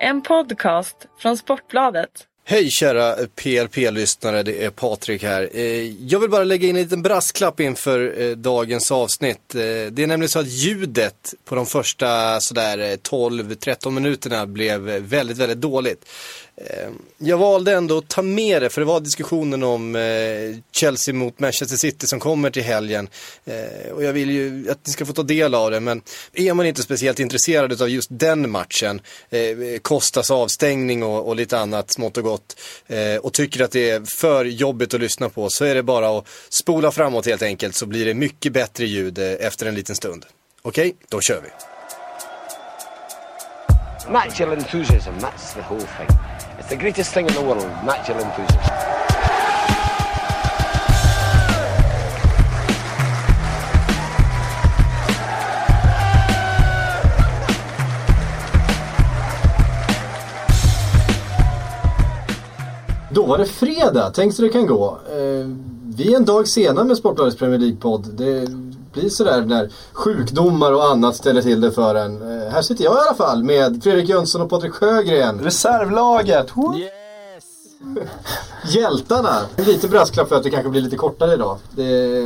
En podcast från Sportbladet. Hej kära PLP-lyssnare, det är Patrik här. Eh, jag vill bara lägga in en liten brasklapp inför eh, dagens avsnitt. Eh, det är nämligen så att ljudet på de första sådär 12-13 minuterna blev väldigt, väldigt dåligt. Eh, jag valde ändå att ta med det för det var diskussionen om eh, Chelsea mot Manchester City som kommer till helgen. Eh, och jag vill ju att ni ska få ta del av det men är man inte speciellt intresserad av just den matchen, Kostas avstängning och, och lite annat smått och gott och tycker att det är för jobbigt att lyssna på så är det bara att spola framåt helt enkelt så blir det mycket bättre ljud efter en liten stund. Okej, okay, då kör vi. Match enthusiasm, that's the whole thing. The greatest thing in the world, natural enthusiasm. Då var det fredag, tänk så det kan gå. Eh, vi är en dag senare med Sportbladets Premier League-podd. Det blir sådär när sjukdomar och annat ställer till det för en. Eh, här sitter jag i alla fall med Fredrik Jönsson och Patrik Sjögren. Reservlaget! Yes! Hjältarna! Lite brasklapp för att det kanske blir lite kortare idag. Det,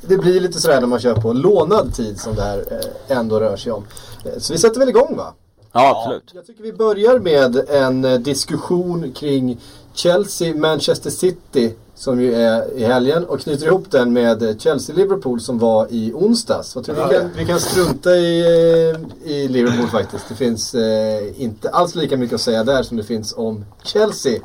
det blir lite sådär när man kör på lånad tid som det här eh, ändå rör sig om. Eh, så vi sätter väl igång va? Ja, absolut. Jag tycker vi börjar med en diskussion kring Chelsea-Manchester City som ju är i helgen och knyter ihop den med Chelsea-Liverpool som var i onsdags. Jag tror vi, kan, vi kan strunta i, i Liverpool faktiskt. Det finns eh, inte alls lika mycket att säga där som det finns om Chelsea.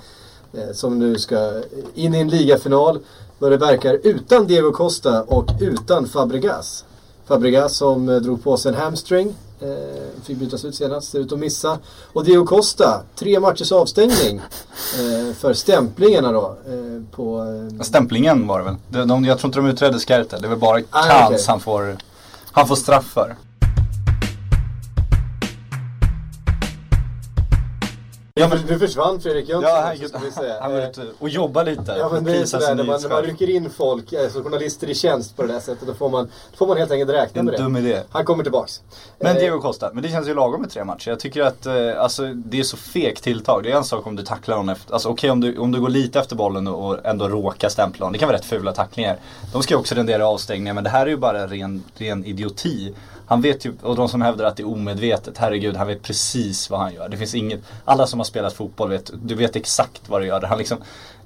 Eh, som nu ska in i en ligafinal vad det verkar utan Diego Costa och utan Fabregas. Fabregas som eh, drog på sig en hamstring Eh, fick bytas ut senast, ser ut att missa. Och Diego Costa, tre matchers avstängning eh, för stämplingarna då. Eh, på, eh... Stämplingen var det väl? De, de, jag tror inte de utredde Skärte, det är väl bara ah, Kans okay. han, får, han får straff för. Ja men nu försvann Fredrik Jönsson ja, han, säga. han var ute och jobbar lite. Ja men det är sådär när man, när man rycker in folk, alltså journalister i tjänst på det där sättet. Då får man, då får man helt enkelt räkna med det. En dum idé. Han kommer tillbaks. Men eh, Diego Costa, men det känns ju lagom med tre matcher. Jag tycker att eh, alltså, det är så fegt tilltag. Det är en sak om du tacklar honom efter, alltså okej okay, om, du, om du går lite efter bollen och ändå råkar stämpla honom. Det kan vara rätt fula tacklingar. De ska ju också rendera avstängningar men det här är ju bara ren, ren idioti. Han vet ju, och de som hävdar att det är omedvetet, herregud han vet precis vad han gör. Det finns inget, alla som har spelat fotboll vet, du vet exakt vad du gör. Han liksom,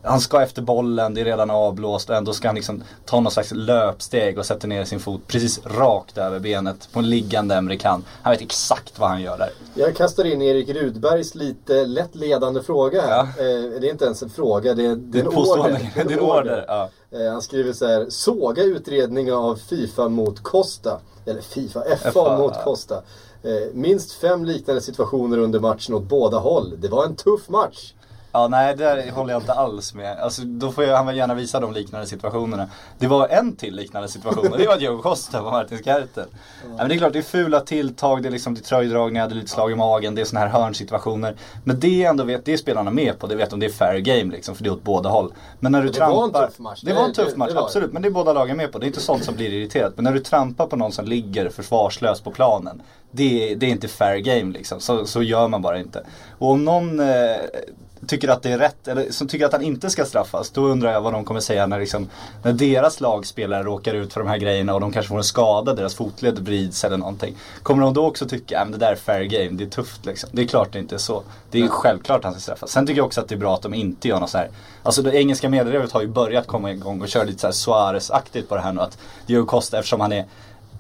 han ska efter bollen, det är redan avblåst och ändå ska han liksom ta någon slags löpsteg och sätta ner sin fot precis rakt över benet på en liggande amerikan. Han vet exakt vad han gör där. Jag kastar in Erik Rudbergs lite lätt ledande fråga här. Ja. Eh, det är inte ens en fråga, det är, det är en order. Det är en order. Ja. Eh, han skriver så här, såga utredning av Fifa mot Costa. Eller Fifa, FA, FA mot ja. Costa. Eh, minst fem liknande situationer under matchen åt båda håll. Det var en tuff match. Ja, nej, det håller jag inte alls med. Alltså, då får jag, han gärna visa de liknande situationerna. Det var en till liknande situation och det var Diogo Costa på Martin Skerten. Mm. men det är klart, det är fula tilltag, det är liksom det är tröjdragningar, det är lite slag i magen, det är sådana här hörnsituationer. Men det ändå vet, det är spelarna med på, det vet de, det är fair game liksom, för det är åt båda håll. Men när du det trampar... var en tuff match. Det, var en tuff match, absolut. Men det är båda lagen med på. Det är inte sånt som blir irriterat. Men när du trampar på någon som ligger försvarslös på planen. Det, det är inte fair game liksom. Så, så gör man bara inte. Och om någon eh, tycker att det är rätt, eller som tycker att han inte ska straffas. Då undrar jag vad de kommer säga när, liksom, när deras lagspelare råkar ut för de här grejerna och de kanske får en skada, deras fotled vrids eller någonting. Kommer de då också tycka äh, att det där är fair game, det är tufft liksom. Det är klart det inte är så. Det är mm. självklart att han ska straffas. Sen tycker jag också att det är bra att de inte gör något så här. Alltså det engelska medierevet har ju börjat komma igång och köra lite så här Suarez-aktigt på det här nu. Att Diego Costa, eftersom han är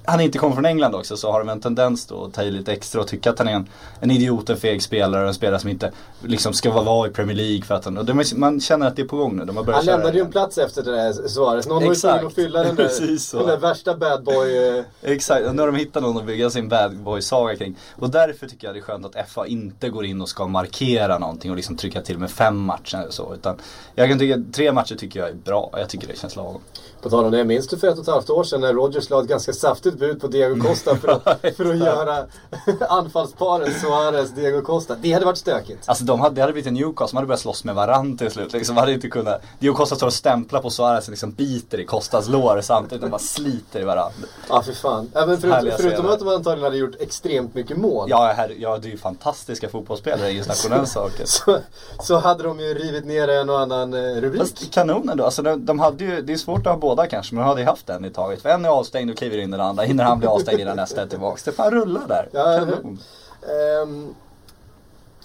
han inte kommer från England också så har de en tendens då att ta i lite extra och tycka att han är en, en idiot, en feg spelare och en spelare som inte liksom ska vara i Premier League för att han, och det, man känner att det är på gång nu. De har han lämnade ju en plats efter det där Suarez. Någon var ju att fylla den där, den där värsta bad boy. Eh. Exakt, och nu har de hittat någon att bygga sin bad boy-saga kring. Och därför tycker jag det är skönt att FA inte går in och ska markera någonting och liksom trycka till med fem matcher eller så. Utan jag kan tycka, tre matcher tycker jag är bra. Jag tycker det känns lagom. På tal om det, minns du för ett och ett halvt år sedan när Rogers la ett ganska saftigt ett bud på Diego Costa för att, för att göra anfallsparet Suarez-Diego Costa. Det hade varit stökigt. Alltså de hade, det hade blivit en Newcastle som hade börjat slåss med varandra till slut. Liksom, hade inte kunnat, Diego Costa står och stämplar på Suarez och liksom biter i Costas lår samtidigt. De bara sliter i varandra. Ja, för fan. Även förut, förutom att de antagligen hade gjort extremt mycket mål. Ja, här, ja, det är ju fantastiska fotbollsspelare just nationella saker. Så, så hade de ju rivit ner en och annan eh, rubrik. Fast kanonen då, alltså de, de hade ju, det är svårt att ha båda kanske, men de hade ju haft en i taget. För en är avstängd och kliver in den andra, hinner han bli avstängd innan nästa är tillbaks. Det fan rullar där. Ja. Ehm,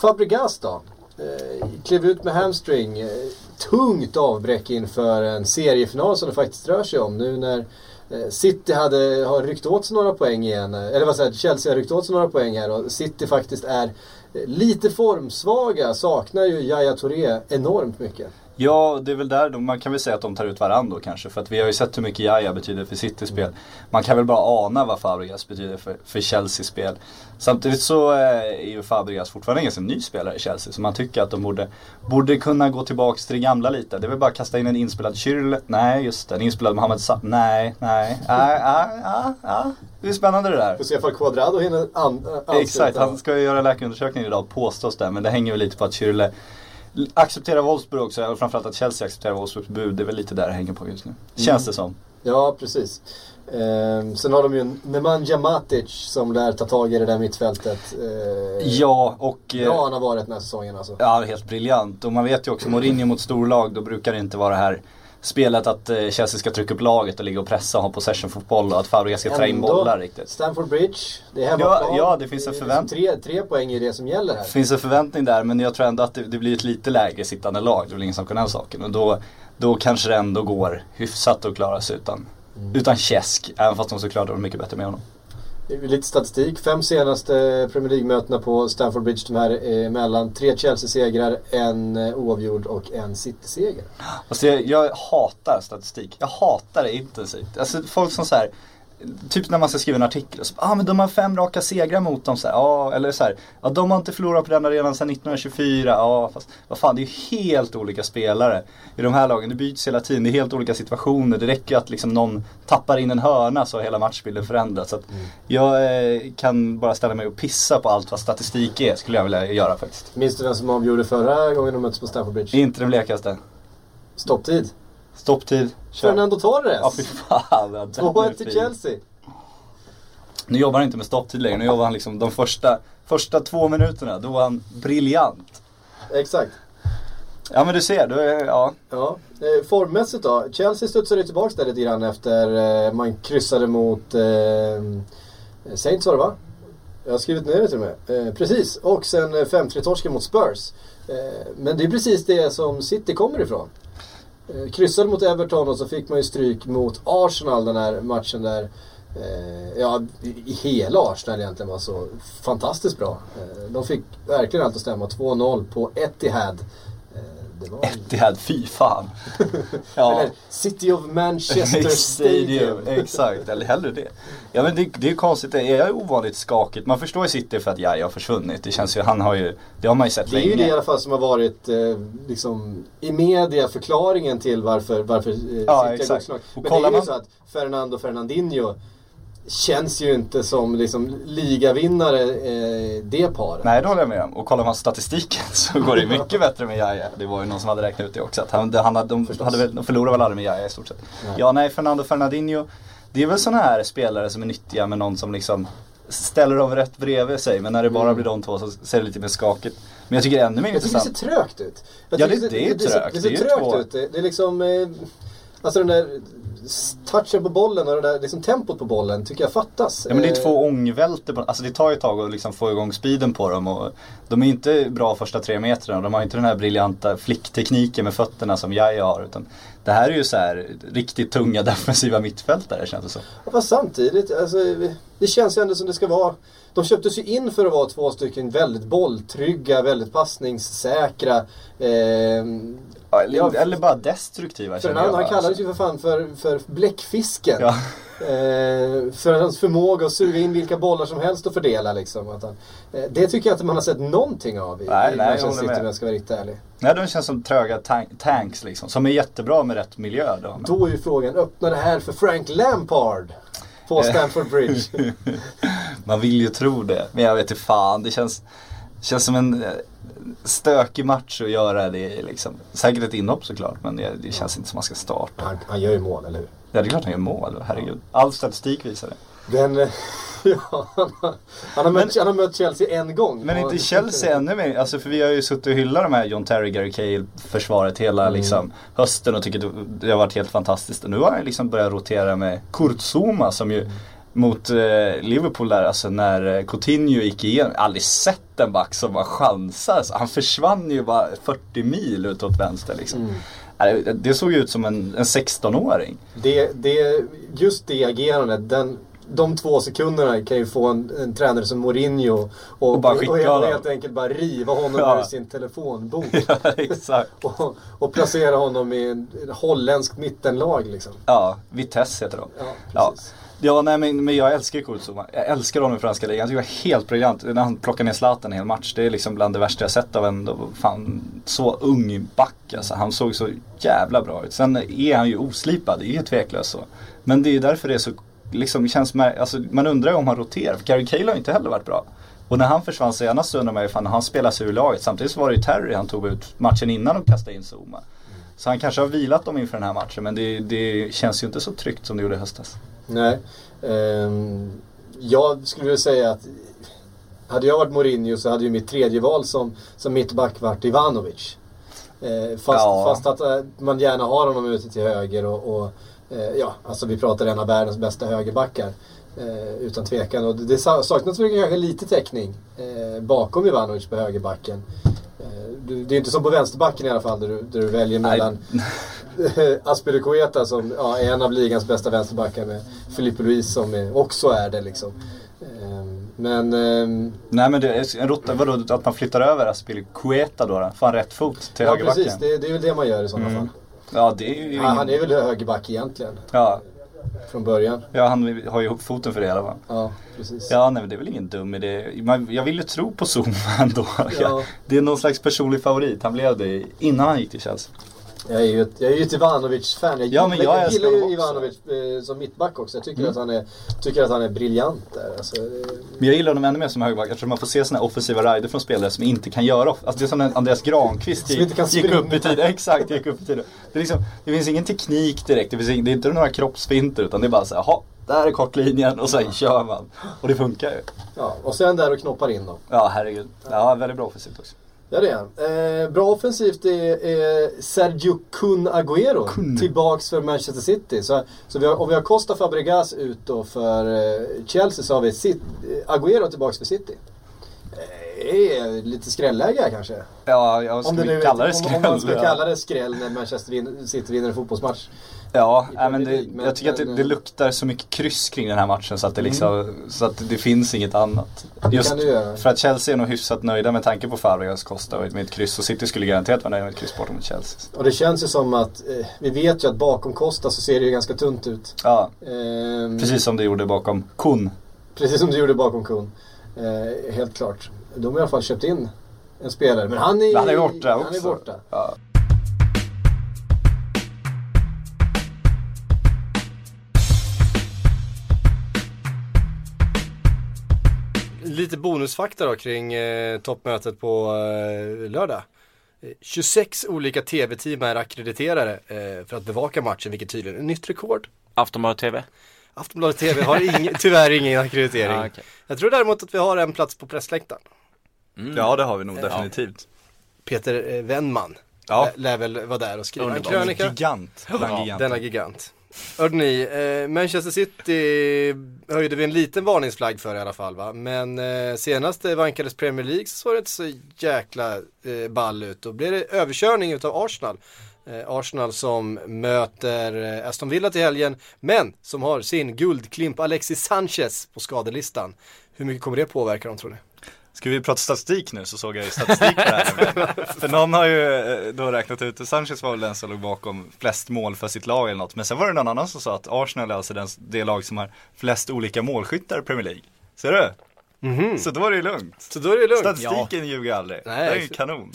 Fabregas då? Eh, klev ut med hamstring. Eh, tungt avbräck inför en seriefinal som det faktiskt rör sig om. Nu när eh, City hade, har ryckt åt sig några poäng igen. eh, Eller vad säger Chelsea har ryckt åt sig några poäng här och City faktiskt är eh, lite formsvaga. Saknar ju Yahya Touré enormt mycket. Ja, det är väl där, de, man kan väl säga att de tar ut varandra då kanske. För att vi har ju sett hur mycket Jaja betyder för Citys spel. Man kan väl bara ana vad Fabregas betyder för, för Chelseas spel. Samtidigt så eh, är ju Fabregas fortfarande en ganska ny spelare i Chelsea. Så man tycker att de borde, borde kunna gå tillbaka till det gamla lite. Det är väl bara att kasta in en inspelad Kyrle. Nej, just det. En inspelad Mohamed Sa Nej, nej, nej, nej, nej, nej. Det är spännande det där. Får se ifall Quadrado hinner an. Exakt, han ska ju göra läkarundersökning idag påstås det. Men det hänger väl lite på att Kyrle accepterar Wolfsburg också. Och framförallt att Chelsea accepterar Wolfsburgs bud. Det är väl lite där det hänger på just nu. Känns det som. Ja, precis. Ehm, sen har de ju Nemanja Matic som lär ta tag i det där mittfältet. Ehm, Ja, och... eh, Bra han har varit den här säsongen alltså. Ja, helt briljant. Och man vet ju också, Mourinho mot storlag, då brukar det inte vara det här spelet att eh, Chelsea ska trycka upp laget och ligga och pressa och ha possession-fotboll och att Fabregas ska ta in bollar riktigt. Stamford Bridge, det är hemmaplan. Ja, ja, det finns en är förvänt- liksom tre, tre poäng i det som gäller här. Det finns en förväntning där men jag tror ändå att det, det blir ett lite lägre sittande lag. Det är väl ingen som kan den saken. Och då, då kanske det ändå går hyfsat att klara sig utan, utan Käsk. Även fast de såklart var mycket bättre med honom. Lite statistik. Fem senaste Premier League-mötena på Stamford Bridge de här eh, emellan. tre Chelsea-segrar, en eh, oavgjord och en City-seger. Alltså jag, jag hatar statistik. Jag hatar det intensivt. Alltså folk som så här, Typ när man ska skriva en artikel och så, ah men de har fem raka segrar mot dem så här, ja eller så här, ja de har inte förlorat på den arenan sedan 1924, ja fast vad fan det är ju helt olika spelare i de här lagen, det byts hela tiden, det är helt olika situationer, det räcker ju att liksom någon tappar in en hörna så har hela matchbilden förändrats. Så att jag eh, kan bara ställa mig och pissa på allt vad statistik är, skulle jag vilja göra faktiskt. Minns du vem som avgjorde förra gången de möttes på Stamford Bridge? Inte den blekaste. Stopptid. Stopptid, kör. Fernando Torres. Ja fy fan. ja, den är 2-1 till. Chelsea. Nu jobbar han inte med stopptid längre, nu jobbar han liksom de första, första två minuterna, då var han briljant. Exakt. Ja men du ser, då är, ja. Ja. Eh, formmässigt då? Chelsea studsade tillbaka där lite grann efter eh, man kryssade mot eh, Saints var det va? Jag har skrivit ner det till och med. Eh, precis, och sen eh, 5-3 torsken mot Spurs. Eh, men det är precis det som City kommer ifrån. Eh, kryssade mot Everton och så fick man ju stryk mot Arsenal den här matchen där eh, Ja, i- hela Arsenal egentligen var så fantastiskt bra. Eh, de fick verkligen allt att stämma. 2-0 på Etihad. Eh, det var en- Etihad, fy fan. Ja. eller City of Manchester Stadium. Exakt, eller hellre det. Ja men det, det är ju konstigt, det är ovanligt skakigt. Man förstår ju City för att Jaja har försvunnit. Det känns ju, han har ju, det har man ju sett Det är ju länge. det i alla fall som har varit eh, liksom, i media förklaringen till varför, varför eh, City har gått. Och Men det är ju man- så att Fernando Fernandinho känns ju inte som liksom, ligavinnare eh, det paret. Nej det håller jag med om. Och kollar man statistiken så går det mycket bättre med Jaja. Det var ju någon som hade räknat ut det också. Att han, det- han, hade- de, hade väl, de förlorade väl aldrig med Jaja i stort sett. Nej. Ja nej, Fernando Fernandinho. Det är väl sådana här spelare som är nyttiga med någon som liksom ställer dem rätt bredvid sig. Men när det bara Mm. blir de två så ser det lite mer skakigt. Men jag tycker ännu mer Jag tycker det ser intressant. trögt ut. Jag Ja, det- det är ju ser- trögt. Det ser Det är ju trögt ut. Det, det är liksom, eh, alltså den där touchen på bollen och det där liksom tempot på bollen tycker jag fattas. Ja men det är Eh, två ångvälter. på- Alltså det tar ju ett tag att liksom få igång speeden på dem. Och de är inte bra första tre metrarna. De har inte den här briljanta flicktekniken med fötterna som Jaja har. Utan det här är ju så här riktigt tunga defensiva mittfältare känns det som. Ja, Fast samtidigt, alltså, det känns ju ändå som det ska vara. De köptes ju in för att vara två stycken väldigt bolltrygga, väldigt passningssäkra. Eh, Ja, eller, Ja, eller bara destruktiva känner jag. han kallades alltså. ju för fan för, för bläckfisken. Ja. Eh, för hans förmåga att suga in vilka bollar som helst och fördela liksom. Att han, eh, det tycker jag inte man har sett någonting av i, Nej, i nej, Manchester City om jag ska vara riktigt ärlig. Nej, de känns som tröga tank, tanks liksom. Som är jättebra med rätt miljö då. Då är ju frågan, öppnar det här för Frank Lampard? På Stamford Bridge. Man vill ju tro det, men jag vet inte fan. Det känns, känns som en eh, stökig match att göra det liksom. Säkert ett inhopp såklart, men det, det känns inte som man ska starta. Han, han gör ju mål, eller hur? Ja, det är klart han gör mål, herregud. All statistik visar det. Den, ja, han, har, han, har mött, han har mött Chelsea en gång. Men inte Chelsea ännu mer, alltså för vi har ju suttit och hyllat de här John Terry, Gary Cahill försvaret hela Mm. liksom hösten och tycker det har varit helt fantastiskt. Och nu har han liksom börjat rotera med Kurt Zuma som ju mot eh, Liverpool där, alltså när eh, Coutinho gick igenom, aldrig sett en back som var chansar. Alltså, han försvann ju bara 40 mil utåt vänster liksom. Mm. Nej, Det, det såg ju ut som en, en 16-åring. Det, det, just det agerandet, den, de två sekunderna kan ju få en, en tränare som Mourinho och, Och bara skicka och, helt, helt enkelt bara riva honom Ja. ur sin telefonbok. Exakt. och, och placera honom i en, en holländsk mittenlag liksom. Ja, Vitesse heter de. Ja, Ja. precis. Ja, Ja, nej men, men jag älskar ju Kurzuma. Jag älskar honom i franska ligan. Jag tycker det var helt briljant. När han plockar ner Zlatan en hel match. Det är liksom bland det värsta jag sett av en fan, så ung back. Alltså, han såg så jävla bra ut. Sen är han ju oslipad, det är ju tveklöst så. Men det är ju därför det är så, liksom känns med, alltså, man undrar ju om han roterar. För Gary Cahill har ju inte heller varit bra. Och när han försvann senast så undrar man ju fan, han spelar sig ur laget. Samtidigt så var det ju Terry han tog ut matchen innan och kastade in Zuma. Så han kanske har vilat dem inför den här matchen men det, det känns ju inte så tryggt som det gjorde i höstas. Nej. Ehm, jag skulle vilja säga att hade jag varit Mourinho så hade ju mitt tredje val som, som mittback varit Ivanovic. Eh, fast, Ja. fast att eh, man gärna har honom ute till höger och, och eh, ja, alltså vi pratar en av världens bästa högerbackar. Eh, utan tvekan. Och det, det sa- saknas väl kanske lite täckning bakom Ivanovic på högerbacken. Du, det är inte som på vänsterbacken i alla fall där du, där du väljer mellan Aspilicueta som ja, är en av ligans bästa vänsterbackar med Filipe Luis som är, också är det liksom. Ehm, Men ehm, Nej men det en rota, vadå att man flyttar över Aspilicueta då? då? Får han rätt fot till ja högerbacken? precis, det, det är väl det man gör i sådana Mm. fall. Ja det är ju Ja, ingen... han är väl högerback egentligen ja, från början. ja, han har ju ihop foten för det i alla fall. Ja, precis. Ja nej men det är väl ingen dum idé. Man, jag vill ju tro på Zuma ändå. Ja. Ja. Det är någon slags personlig favorit. Han blev det innan han gick till Chelsea. Jag är ju ett, jag är ju ett Ivanovic-fan. Jag, Ja, men jag jag gillar ju. Ivanovic eh, som mittback också. Jag tycker, Mm. att, han är, tycker att han är briljant där. Alltså, det- Men jag gillar honom ännu mer som högerback eftersom man får se sådana offensiva rider från spelare som inte kan göra Alltså det är som när Andreas Granqvist gick, gick upp i tid. Exakt, gick upp i tid. Det, liksom, det finns ingen teknik direkt. Det, finns ing, det är inte några kroppsfinter utan det är bara så här, jaha, där är kortlinjen och sen kör man. Och det funkar ju. ja. Och sen där och knoppar in dem. Ja, herregud. Ja, väldigt bra offensivt också. Ja det är han. Eh, bra offensivt är, Sergio Kun Agüero Kun. tillbaks för Manchester City. Så, så vi har, om vi har Costa Fabregas ut då för eh, Chelsea så har vi City, eh, Agüero tillbaks för City. Eh, är lite skrälläge här kanske. Ja, jag ska Om, det vi nu kalla det om, skräll. om man ska ja. kalla det skräll när Manchester vin, City vinner en fotbollsmatch. Ja, nej, men det, men- jag tycker att det, det eh, luktar så mycket kryss kring den här matchen så att det liksom, så att det finns inget annat. Just det för att Chelsea är nog hyfsat nöjda med tanke på Fabregas Costa och med ett kryss och City skulle garanterat vara nöjda med ett kryss bortom mot Chelsea. Och det känns ju som att, eh, vi vet ju att bakom Costa så ser det ju ganska tunt ut. Ja, Ehm, precis som det gjorde bakom Kun. Precis som du gjorde bakom Kun. Eh, helt klart. De har i alla fall köpt in en spelare. Men han är, Han är borta också. Han är borta. Ja. Lite bonusfakta då kring eh, toppmötet på eh, lördag. Eh, 26 olika tv-team är akkrediterade eh, för att bevaka matchen, vilket tydligen är nytt rekord. Aftonbladet TV? Aftonbladet TV har ing, tyvärr ingen akkreditering. Ja, okej. Jag tror däremot att vi har en plats på pressläktaren. Mm. Ja det har vi nog Ja. definitivt. Peter eh, Wennman Ja. lä- lär väl vara där och skriva en krönika. Gigant. Ja. Denna gigant. Hörde ni, eh, Manchester City höjde vi en liten varningsflagg för i alla fall va. Men eh, senast det vankades Premier League så såg det inte så jäkla eh, ball ut. Då blev det överkörning utav Arsenal. Eh, Arsenal som möter eh, Aston Villa till helgen, men som har sin guldklimp Alexis Sanchez på skadelistan. Hur mycket kommer det påverka dem tror ni? Ska vi prata statistik nu så såg jag ju statistik på det här. för någon har ju eh, då räknat ut att Sanchez var väl den som låg bakom flest mål för sitt lag eller något. Men sen var det någon annan som sa att Arsenal är alltså den, det lag som har flest olika målskyttar i Premier League. Ser du? Så då är det ju lugnt. Så då är det lugnt. Statistiken ljuger aldrig. Nej, det är ju kanon.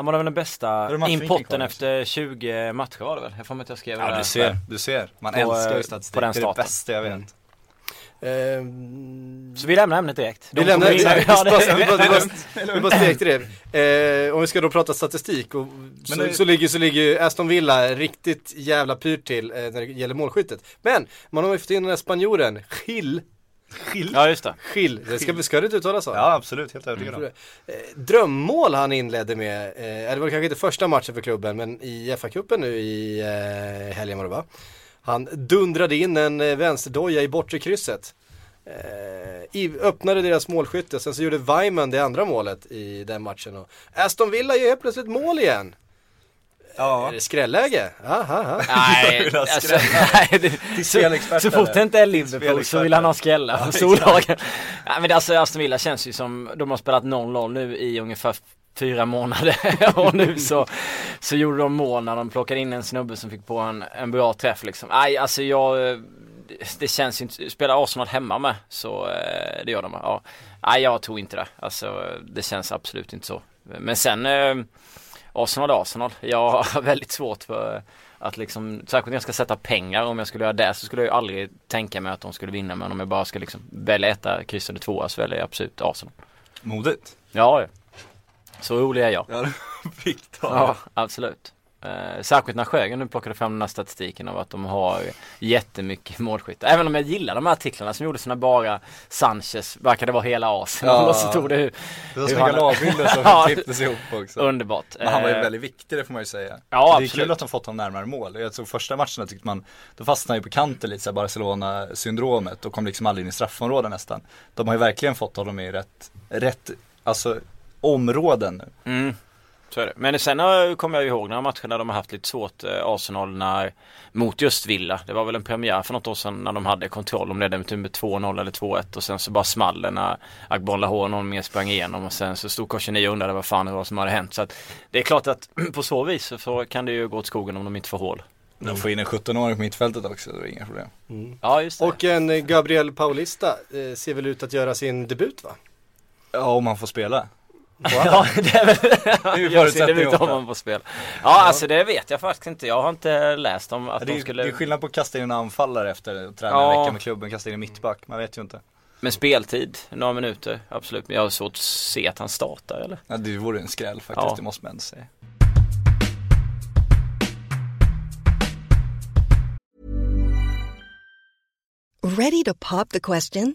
Han var väl den bästa importen efter 20 matcher var det väl? Jag får mig att jag skrev Ja det du ser, du ser. Man På, älskar eh, ju statistik. på den det är det starten. bästa jag vet. Mm. Så vi lämnar ämnet direkt. vi De lämnar vi det- bara- vi bara- vi bara- vi bara stek till det. Eh, om vi ska då prata statistik och så, det- så, ligger, så ligger ju Aston Villa riktigt jävla pyrt till eh, när det gäller målskyttet. Men man har ju fått in den här spanjoren, Gil. Ja just det. Gil, det ska, ska det inte uttalas så? Ja absolut, helt övertygad om. Eh, Drömmål han inledde med, eh, det var kanske inte första matchen för klubben men i FA-cupen nu i eh, helgen var det va? Han dundrade in en eh, vänsterdoja i bortre krysset. Eh, i, öppnade deras målskytte, sen så gjorde Weimann det andra målet i den matchen. Och Aston Villa gör helt plötsligt mål igen. Ja. Är det skrälläge? Aha, aha. Nej, alltså, skräll. nej det, så, fort det inte är Liverpool så vill han ha skrällar på storlagen. Nej men alltså Aston Villa känns ju som, de har spelat 0-0 nu i ungefär fyra månader och nu så, så gjorde de mål när de plockade in en snubbe som fick på en, en bra träff liksom. Nej alltså jag, eh, det känns ju inte, spelar Arsenal hemma med så eh, det gör de ja. Nej jag tror inte det, alltså det känns absolut inte så. Men sen eh, Arsenal Arsenal. Jag har väldigt svårt för att liksom, särskilt när jag ska sätta pengar, om jag skulle göra det så skulle jag ju aldrig tänka mig att de skulle vinna. Men om jag bara ska liksom välja etta, kryss eller tvåa så väljer jag absolut Arsenal. Modigt. Ja, ja. så rolig är jag. Ja, Viktor. Ja, absolut. Eh, särskilt när Sjögren nu plockade fram den här statistiken av att de har jättemycket målskyttar. Även om jag gillar de här artiklarna som gjordes när bara Sanchez verkade vara hela Arsenal Ja. och så tog det hur, Det var snygga han- lagbilder som klipptes ihop också. underbart. Men han var ju Eh, väldigt viktig det får man ju säga. Ja, det är absolut. kul att de fått honom närmare mål. Jag såg första matchen tyckte man, då fastnade ju på kanten lite så här Barcelona-syndromet och kom liksom aldrig in i straffområdet nästan. De har ju verkligen fått honom i rätt, rätt, alltså områden nu. Mm. Så är det. Men sen kommer jag ihåg några matcher när de har haft lite svårt eh, Arsenal när, mot just Villa. Det var väl en premiär för något år sedan när de hade kontroll om det med typ med 2-0 eller 2-1 och sen så bara small det när Agbon Lahore någon mer sprang igenom och sen så stod Korsenio och undrade vad fan det var som hade hänt. Så att det är klart att på så vis så kan det ju gå åt skogen om de inte får hål. De får in en 17-åring på mittfältet också, det är inga problem. Ja just det. Och en eh, Gabriel Paulista eh, ser väl ut att göra sin debut va? Ja, om man får spela. Ja, det är väl är det förutsättning ut också. om man får spel. Ja, alltså det vet jag faktiskt inte. Jag har inte läst om att det, de är, skulle det är skillnad på att kasta in en anfallare efter att träna Ja. en vecka med klubben, kasta in en mittback, man vet ju inte. Men speltid, några minuter, absolut. Men jag har svårt att se att han startar eller? Ja, det vore en skräll faktiskt, Ja. det måste man ändå säga. Ready to pop the question?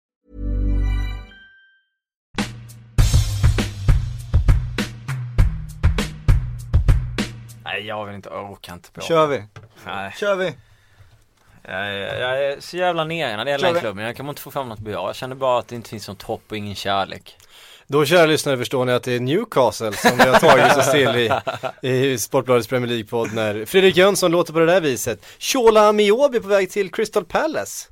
Nej, jag vill inte, jag orkar inte prata. Kör vi, Nej, kör vi! jag, är- jag är så jävla nere när det gäller den klubben. Jag kan inte få fram något bra. Jag känner bara att det inte finns något hopp och ingen kärlek. Då kära lyssnare förstår ni att det är Newcastle som vi har tagit oss till i, i Sportbladets Premier League-podd när Fredrik Jönsson låter på det där viset. Shola Amiobi på väg till Crystal Palace.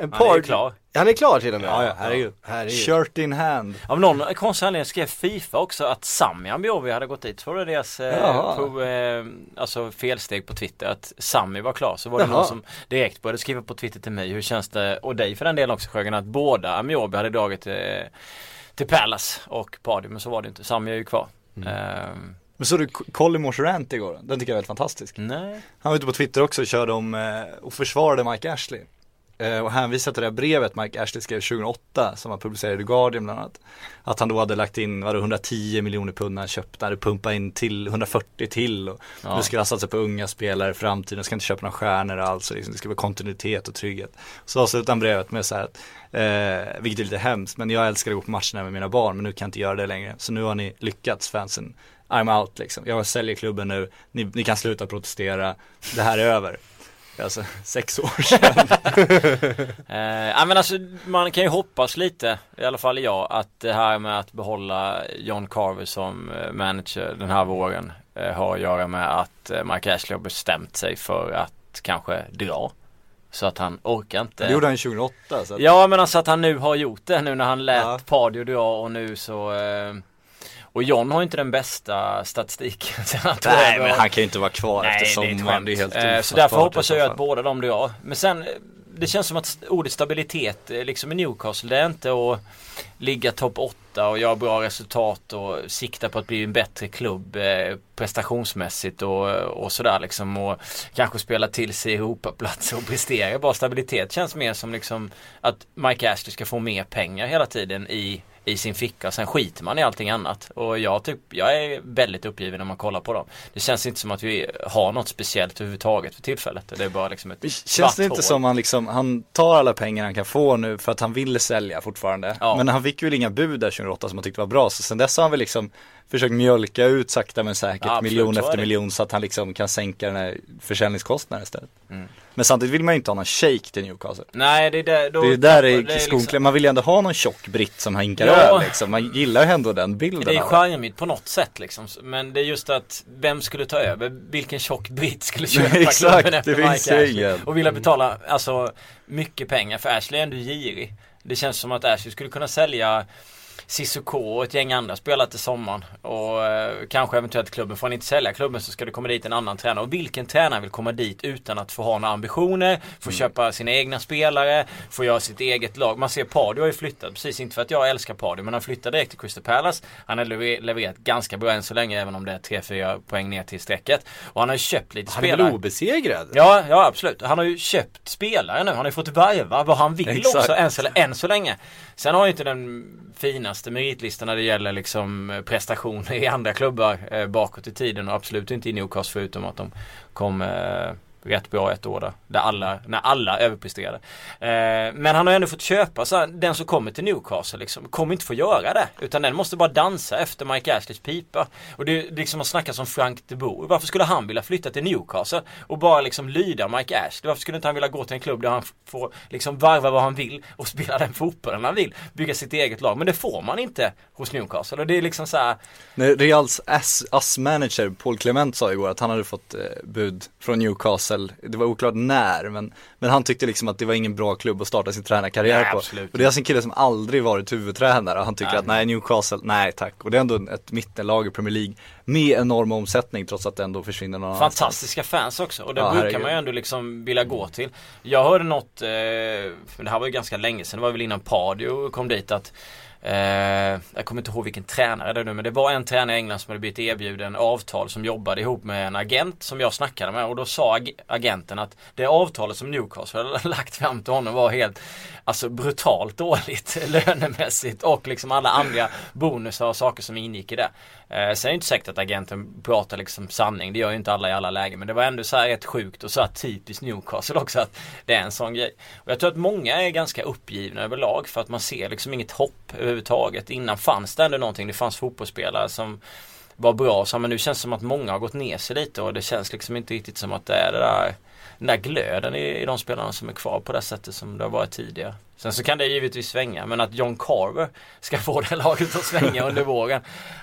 En Han är klar. Han är klar till och med? Ja, ja, herregud. herregud. Shirt in hand. Av någon konstig anledning skrev Fifa också att Sami Ambiovi hade gått dit. Tror du deras eh, eh, alltså felsteg på Twitter att Sami var klar. Så var det Jaha. någon som direkt började skriva på Twitter till mig. Hur känns det, och dig för den delen också Sjögren, att båda Ambiovi hade dragit eh, till Palace och Pardy. Men så var det inte. Sami är ju kvar. Mm. Ehm, Men så du Collymores rant igår? Den tycker jag är väldigt fantastisk. nej. Han var ute på Twitter också och körde om eh, och försvarade Mike Ashley. Eh, och hänvisade till det här brevet Mike Ashley skrev 2008 som han publicerade i The Guardian bland annat. Att han då hade lagt in, vadå, 110 miljoner pund när han köpte, hade pumpat in till 140 till och Ja. nu ska han satsa på unga spelare i framtiden, ska inte köpa några stjärnor alls, liksom, det ska vara kontinuitet och trygghet. Så avslutade han brevet med så här, eh, vilket är lite hemskt, men jag älskar att gå på matcherna med mina barn men nu kan jag inte göra det längre. Så nu har ni lyckats fansen. I'm out liksom. Jag säljer klubben nu, ni, ni kan sluta protestera, det här är över. Alltså sex år sedan. Eh, men alltså man kan ju hoppas lite, i alla fall jag, att det här med att behålla John Carver som eh, manager den här våren eh, har att göra med att eh, Mike Ashley har bestämt sig för att kanske dra. Så att han orkar inte. Det gjorde han 2008 så att, Ja men alltså att han nu har gjort det nu när han lät Ja. Pardio dra och nu så eh, Och John har inte den bästa statistiken sen han tog Nej men han kan ju inte vara kvar Nej, efter sommaren. Det är helt Eh, Så därför hoppas jag att båda de drar. Men sen eh, det känns som att ordet stabilitet eh, liksom i Newcastle det är inte att ligga topp 8 och göra bra resultat och sikta på att bli en bättre klubb eh, prestationsmässigt och, och sådär liksom och kanske spela till sig Europaplatser och prestera. Bara stabilitet känns mer som liksom att Mike Ashley ska få mer pengar hela tiden i i sin ficka. Sen skiter man i allting annat. Och jag, typ, jag är väldigt uppgiven när man kollar på dem. Det känns inte som att vi har något speciellt överhuvudtaget för tillfället. Det är bara liksom ett svart Känns det inte hål. som han liksom, han tar alla pengar han kan få nu för att han ville sälja fortfarande. Ja. Men han fick väl inga bud där 2008 som han tyckte var bra. Så sen dess har han väl liksom försökt mjölka ut sakta men säkert Ja, absolut, miljon efter det. miljon så att han liksom kan sänka den här försäljningskostnaden istället. Mm. Men samtidigt vill man ju inte ha någon shake till Newcastle. Nej det är där, då Det är där det det är liksom- skon Man vill ju ändå ha någon tjock britt som hinkar Ja. öl liksom. Man gillar ju ändå den bilden. Det är charmigt på något sätt liksom. Men det är just att vem skulle ta över? Vilken tjock britt skulle köpa Exakt, klubben det efter finns Mike ju Ashley? ingen. Och vilja betala alltså mycket pengar för Ashley är ändå girig. Det känns som att Ashley skulle kunna sälja Cissoko och ett gäng andra spelare till sommaren. Och eh, kanske eventuellt klubben. Får han inte sälja klubben så ska det komma dit en annan tränare. Och vilken tränare vill komma dit utan att få ha några ambitioner, få köpa sina egna spelare, få göra sitt eget lag. Man ser Pardew har ju flyttat, precis inte för att jag älskar Pardew, men han flyttade direkt till Crystal Palace. Han har lever- levererat ganska bra än så länge, även om det är 3-4 poäng ner till strecket. Och han har ju köpt lite Han är spelare. väl obesegrad? Ja, ja absolut. Han har ju köpt spelare nu. Han har ju fått värva vad han vill Exakt. också än så, än så länge. Sen har ju inte den finaste meritlistan när det gäller liksom eh, prestationer i andra klubbar eh, bakåt i tiden och absolut inte i Newcastle förutom att de kom eh, rätt bra ett år där. Där alla, när alla överpresterade. Eh, men han har ju ändå fått köpa så här, den som kommer till Newcastle liksom, kommer inte få göra det. Utan den måste bara dansa efter Mike Ashleys pipa. Och det är liksom att snacka som Frank de Boer. Varför skulle han vilja flytta till Newcastle och bara liksom lyda Mike Ashley? Varför skulle inte han vilja gå till en klubb där han får liksom varva vad han vill och spela den fotbollen han vill? Bygga sitt eget lag. Men det får man inte hos Newcastle. Och det är liksom så här, När Reals ass- ass-manager Paul Clement sa igår att han hade fått eh, bud från Newcastle. Det var oklart när men, men han tyckte liksom att det var ingen bra klubb att starta sin tränarkarriär Nej, på. absolut Och det är alltså en kille som aldrig varit huvudtränare och han tycker Nej. att nej Newcastle, nej tack. Och det är ändå ett mittenlag i Premier League med enorm omsättning trots att det ändå försvinner någon. Fantastiska fans också och det Ja, brukar herregud. man ju ändå liksom vilja gå till. Jag hörde något, eh, det här var ju ganska länge sedan, det var väl innan Pardew kom dit att Eh, jag kommer inte ihåg vilken tränare det är nu men det var en tränare i England som hade blivit erbjuden avtal som jobbade ihop med en agent som jag snackade med och då sa ag- agenten att det avtalet som Newcastle hade lagt fram till honom var helt Alltså brutalt dåligt lönemässigt och liksom alla andra bonusar och saker som ingick i det. Eh, sen är det inte säkert att agenten pratar liksom sanning, det gör ju inte alla i alla lägen. Men det var ändå så här rätt sjukt och så här typiskt Newcastle också att det är en sån grej. Och jag tror att många är ganska uppgivna överlag för att man ser liksom inget hopp överhuvudtaget. Innan fanns det ändå någonting, det fanns fotbollsspelare som var bra så, men nu känns det som att många har gått ner sig lite och det känns liksom inte riktigt som att det är det där den där glöden i, i de spelarna som är kvar på det sättet som det har varit tidigare. Sen så kan det givetvis svänga men att John Carver ska få det laget att svänga under våren.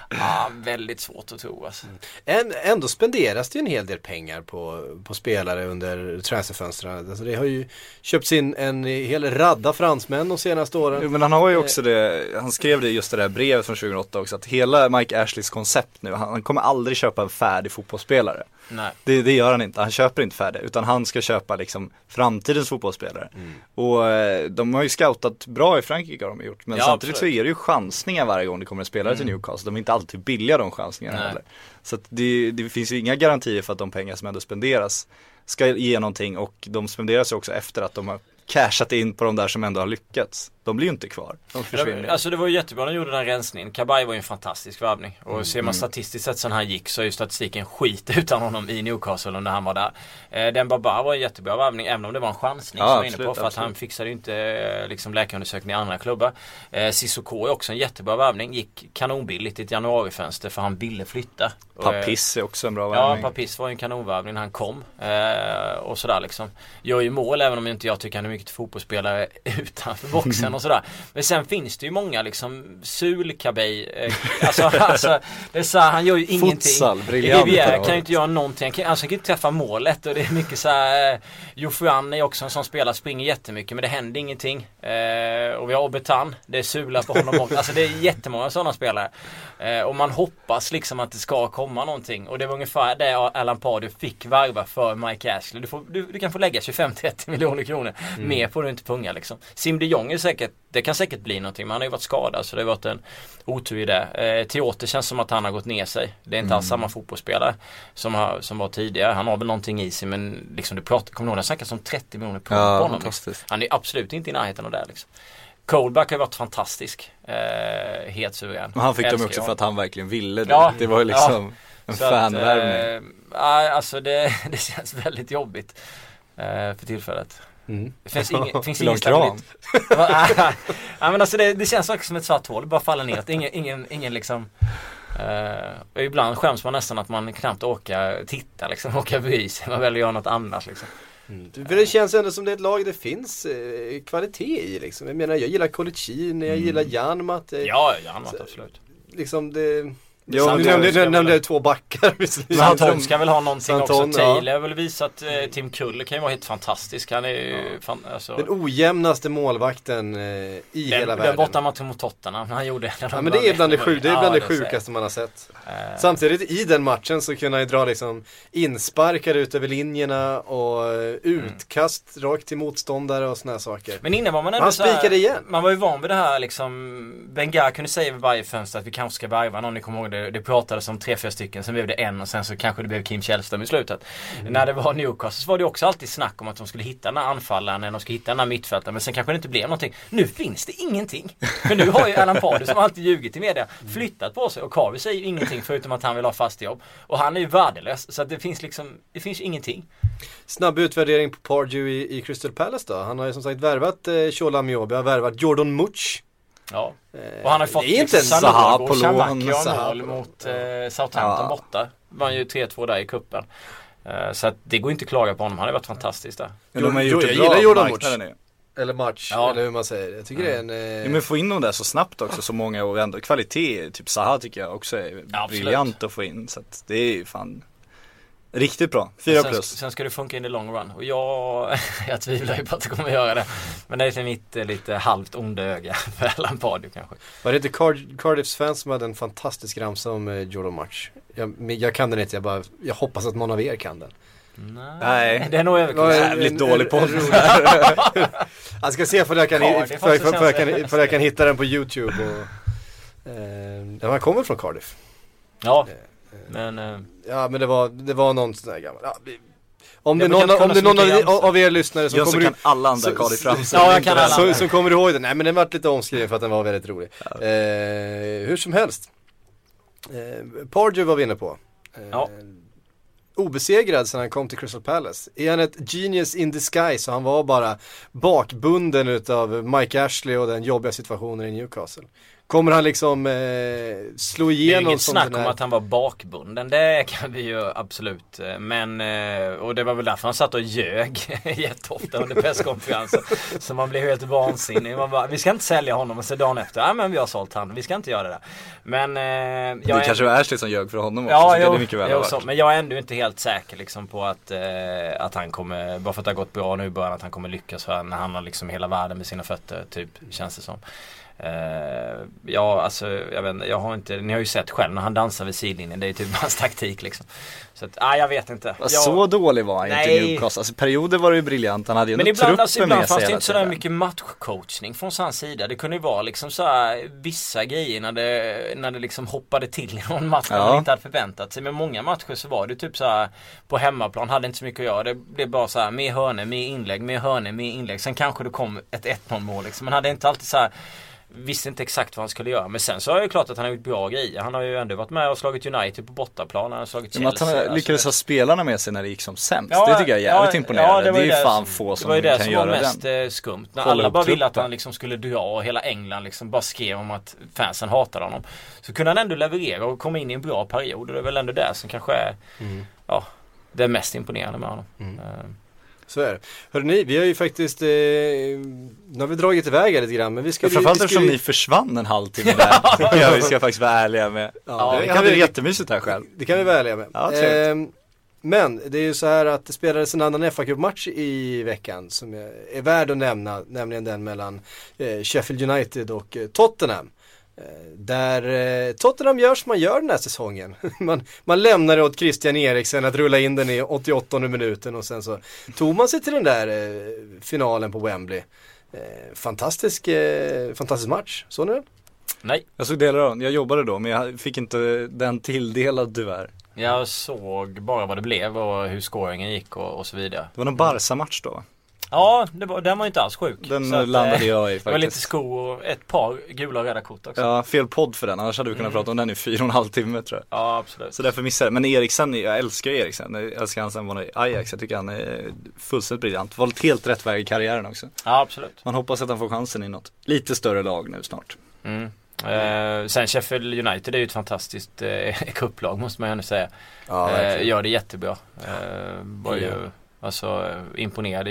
Ah, väldigt svårt att tro alltså. Än, ändå spenderas det ju en hel del pengar på, på spelare under transferfönstren. Alltså det har ju köpts in en hel radda fransmän de senaste åren. Jo, Men han har ju också det, han skrev det just det där brevet från 2008 också, att hela Mike Ashleys koncept nu, han, han kommer aldrig köpa en färdig fotbollsspelare. Det, det gör han inte, han köper inte färdig, utan han ska köpa liksom framtidens fotbollsspelare. Och eh, de har ju scoutat bra i Frankrike har de gjort, men Ja, samtidigt absolut. så är det ju chansningar varje gång det kommer en spelare till Newcastle. De är inte alltid billiga de chansningarna Nej. heller. Så det, det finns ju inga garantier för att de pengar som ändå spenderas ska ge någonting och de spenderas ju också efter att de har cashat in på de där som ändå har lyckats. De blir ju inte kvar, de försvinner. Alltså det var ju jättebra när de gjorde den rensningen. Kabay var ju en fantastisk värvning. Och ser man statistiskt sett sen han gick så är ju statistiken skit utan honom i Newcastle när han var där. Eh, Den Baba var en jättebra värvning även om det var en chansning Ja, som var inne absolut, på. För att absolut. han fixade ju inte eh, liksom läkarundersökning i andra klubbar. Eh, Sissoko är också en jättebra värvning. Gick kanonbilligt i ett januarifönster för han ville flytta. Eh, Papiss är också en bra Ja, värvning. Papis var ju en kanonvärvning när han kom. Eh, och sådär liksom. Gör ju mål även om inte jag tycker han är mycket fotbollsspelare utanför boxen och sådär. Men sen finns det ju många liksom Sulkabej, eh, alltså, alltså det är så här, han gör ju ingenting. Futsal, briljant Rivière kan ju inte göra någonting, han kan, alltså, han kan inte träffa målet och det är mycket så här, eh, Jofuan är också en sån spelare, springer jättemycket men det händer ingenting. Eh, och vi har Obetan, det är sula på honom också. Alltså det är jättemånga sådana spelare. Eh, och man hoppas liksom att det ska komma någonting. Och det var ungefär det Alan Pardew fick varva för Mike Ashley. Du, får, du, du kan få lägga 25-30 miljoner kronor. Mer får du inte punga liksom. Sim de Jong är säkert, det kan säkert bli någonting. Men han har ju varit skadad så det har varit en otur i det. Eh, Teote känns som att han har gått ner sig. Det är inte alls samma fotbollsspelare som, har, som var tidigare. Han har väl någonting i sig men liksom du pratar, kommer du ihåg det snackas om 30 miljoner pund Ja, på honom. Han är absolut inte i närheten av det liksom. Colback har varit fantastisk. Eh, helt suverän. Men han fick dem också för att han verkligen ville det. Ja, det var ju liksom en Så att, fanvärvning. eh, nej, alltså det, det känns väldigt jobbigt eh, för tillfället. Mm. Det finns ingen, finns ingen en stabilitet. Nej, men alltså det, det känns också som ett svart hål, det bara faller ner. Ingen, ingen, ingen liksom eh, ibland skäms man nästan att man knappt orkar titta liksom, orkar bry sig. Man väljer att göra något annat liksom. För det känns ändå som det är ett lag det finns eh, kvalitet i liksom. Jag menar jag gillar Colicin, jag gillar Janmat. eh, Ja, ja, han var absolut. Liksom det... Jo, du nämnde, du nämnde två backar visserligen. Ska väl ha någonting Santon, också. ja. Taylor har väl visat, eh, Tim Kulle kan ju vara helt fantastisk. Han är ju fan, alltså, Den ojämnaste målvakten eh, i hela den, den världen. bortamatchen mot Tottenham, han gjorde Ja men det är bland det, sjuk, det, är bland det Ja, säger sjukaste man har sett. Eh, Samtidigt i den matchen så kunde han ju dra liksom insparkar ut över linjerna och eh, utkast rakt till motståndare och såna här saker. Men innan var man ändå Han spikade igen. Man var ju van vid det här liksom Bengar kunde säga vid varje fönster att vi kanske ska värva någon. Ni kommer ihåg det? Det pratades om tre, fyra stycken. Sen blev det en och sen så kanske det blev Kim Källström i slutet. Mm. När det var Newcastle så var det också alltid snack om att de skulle hitta den här anfallaren. Eller de skulle hitta den här mittfältaren. Men sen kanske det inte blev någonting. Nu finns det ingenting. För nu har ju Alan Pardew som alltid ljugit i media flyttat på sig. Och Carver säger ju ingenting förutom att han vill ha fast jobb. Och han är ju värdelös. Så att det finns liksom, det finns ingenting. Snabb utvärdering på Pardew i, i Crystal Palace då. Han har ju som sagt värvat eh, Shola Miobi, har värvat Jordan Much. Ja. Eh, Och han har fått det är inte liksom Zaha på lån, Zaha mål mot eh, Southampton Ja. borta. Vann ju 3-2 där i kuppen. Eh, så att det går inte att klaga på honom. Han har varit fantastisk där. Men de har Jo, gjort jag gillar Jordan nu. Eller match, Ja. eller hur man säger. Jag tycker det är en... Eh, Ja, men få in dem där så snabbt också, så många och ändå kvalitet, typ Zaha tycker jag också är Ja, absolut. briljant att få in. Så att det är ju fan riktigt bra. Fyra sen, plus. sen ska det funka in the long run. Och jag, jag tvivlar ju på att det kommer att göra det. Men det är till mitt eh, lite halvt onda öga för Alan Pardew kanske. Var det inte Card- Cardiffs fans som hade en fantastisk ramsa om eh, Jordan Much? Jag, jag kan den inte, jag bara, jag hoppas att någon av er kan den. Nej. Det är nog överkurs. Jävligt dålig den. rolig- Jag ska se för jag kan, för, för, för, jag kan, för jag kan hitta den på YouTube och, eh, ja, han kommer från Cardiff. Ja. Men eh, Ja men det var, det var någon sån där gammal, ja, vi- om det Ja, är någon, om det är kunna någon av, av er lyssnare som Jag så kommer kan alla andra så- Cardiff fram. Ja, jag kan alla så, andra. som kommer ihåg den, nej men den vart lite omskriven för att den var väldigt rolig. Eh, hur som helst. Eh, Pardew var vi inne på. Eh, Ja. Obesegrad sedan han kom till Crystal Palace. Är han ett genius in disguise så han var bara bakbunden utav Mike Ashley och den jobbiga situationen i Newcastle. Kommer han liksom eh, slå Det är igenom inget som snack om att han var bakbunden. Det kan vi ju absolut. Men, eh, och det var väl därför han satt och ljög jätteofta under presskonferenser. Så man blev helt vansinnig. Man bara, vi ska inte sälja honom och så dagen efter, ja men vi har sålt han. Vi ska inte göra det. Men eh, jag Det är- kanske var Ashley som ljög för honom också, Ja, så kan jo, det mycket väl jo, så, men jag är ändå inte helt säker liksom på att, eh, att han kommer, bara för att det har gått bra nu i början, att han kommer lyckas för när han har liksom hela världen med sina fötter, typ, känns det som. Eh, ja, alltså jag vet inte, jag har inte, ni har ju sett själv när han dansar vid sidlinjen, det är typ hans taktik liksom. Så att, nej jag vet inte. Ja, Jag- Så dålig var han ju inte Newcastle. Alltså perioder var det ju briljant. Han hade ju men ibland, alltså, ibland fanns det inte sådär mycket matchcoachning från hans sida. Det kunde ju vara liksom så här, vissa grejer när det, när det liksom hoppade till i någon match Ja. man inte hade förväntat sig. Men många matcher så var det typ så här på hemmaplan, hade inte så mycket att göra. Det blev bara så här, mer hörnor, mer inlägg, mer hörnor, mer inlägg. Sen kanske det kom ett 1-0 mål liksom. Man hade inte alltid så här Visste inte exakt vad han skulle göra men sen så är det klart att han har gjort bra grejer. Han har ju ändå varit med och slagit United på bortaplan. Han har slagit Som att Chelsea. han alltså lyckades det- ha spelarna med sig när det gick som sämst. Ja, det tycker jag är jävligt ja, imponerande. ja, det, var är ju det fan som- få som Det var ju det kan som var göra mest den. eh, skumt. När Hålla alla bara ville att han liksom skulle dra och hela England liksom bara skrev om att fansen hatade honom. Så kunde han ändå leverera och komma in i en bra period och det är väl ändå det som kanske är Mm. ja, det mest imponerande med honom. Eh, Så är det. Hörrni, vi har ju faktiskt, eh, nu har vi dragit iväg här lite grann men vi ska Ja, framförallt eftersom ju- ni försvann en halvtimme där. ja, vi ska faktiskt vara ärliga med. Ja, jag det kan hade vi- jättemysigt här själv. Det kan vi vara ärliga med. Ja. Ehm, men det är ju så här att det spelades en annan fa match i veckan som är, är värd att nämna, nämligen den mellan eh, Sheffield United och eh, Tottenham. Där eh, Tottenham gör som man gör den här säsongen. man, man lämnar det åt Christian Eriksen att rulla in den i 88 minuten och sen så tog man sig till den där eh, finalen på Wembley. Eh, fantastisk, fantastisk match, såg ni den? Nej, Jag såg delar av den, jag jobbade då men jag fick inte den tilldelad tyvärr. jag såg bara vad det blev och hur scoringen gick och, och så vidare. Det var någon Barca-match då? Ja, det var, den var inte alls sjuk. Den att, landade eh, jag i Det var lite faktiskt. sko och ett par gula och röda kort också. Ja, fel podd för den, annars hade vi kunnat prata om den i fyra och en halv timme tror jag. Ja, absolut. Så därför missade jag. Men Eriksen, jag älskar ju Eriksen. Jag älskar han sen var i Ajax. Jag tycker han är fullständigt briljant. Valt helt rätt väg i karriären också. Ja, absolut. Man hoppas att han får chansen i något lite större lag nu snart. Mm. Eh, sen Sheffield United är ju ett fantastiskt eh, kupplag måste man ju ändå säga. Ja, eh, gör det jättebra. Eh, var ju. Alltså eh, imponerad.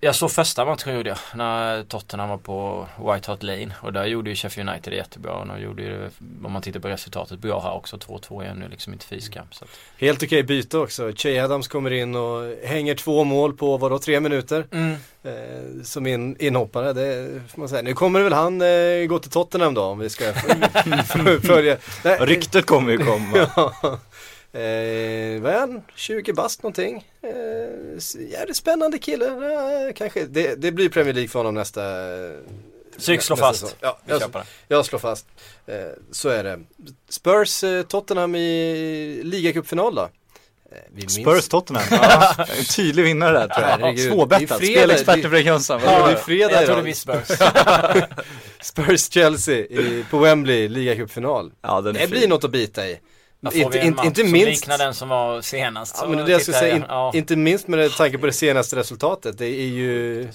Jag, såg första matchen gjorde jag när Tottenham var på White Hart Lane och där gjorde ju Sheffield United det jättebra och de gjorde ju, om man tittar på resultatet, bra här också. 2-2 igen nu liksom inte fiskamp. Så Helt okej byte också. Che Adams kommer in och hänger två mål på vadå, tre minuter. Eh, som in, inhoppare, det får man säga. Nu kommer väl han eh, gå till Tottenham då om vi ska följa. Ryktet kommer ju komma. ja. Eh, vad är han? 20 bast någonting. Eh, jävligt spännande kille. Eh, kanske. Det, det blir Premier League för honom nästa Psyk slå nästa fast. säsong. Ja, Vi jag, jag slår fast. Eh, så är det. Spurs eh, Tottenham i ligacupfinal då? Eh, vi minns- Spurs Tottenham. Ja, en tydlig vinnare där tror jag. Herregud. Svårbettat. Det är fredag, Spelexpert det- i Fredrik Jönsson. Ja, det är Ja, fredag jag trodde vi Spurs. Spurs-Chelsea i- på Wembley, ligacupfinal. Ja, Det blir något att bita i. Inte, en inte, minst, liknar den som var senast. ja, men det jag skulle säga, in, ja. inte minst med tanke på det senaste resultatet. Det är ju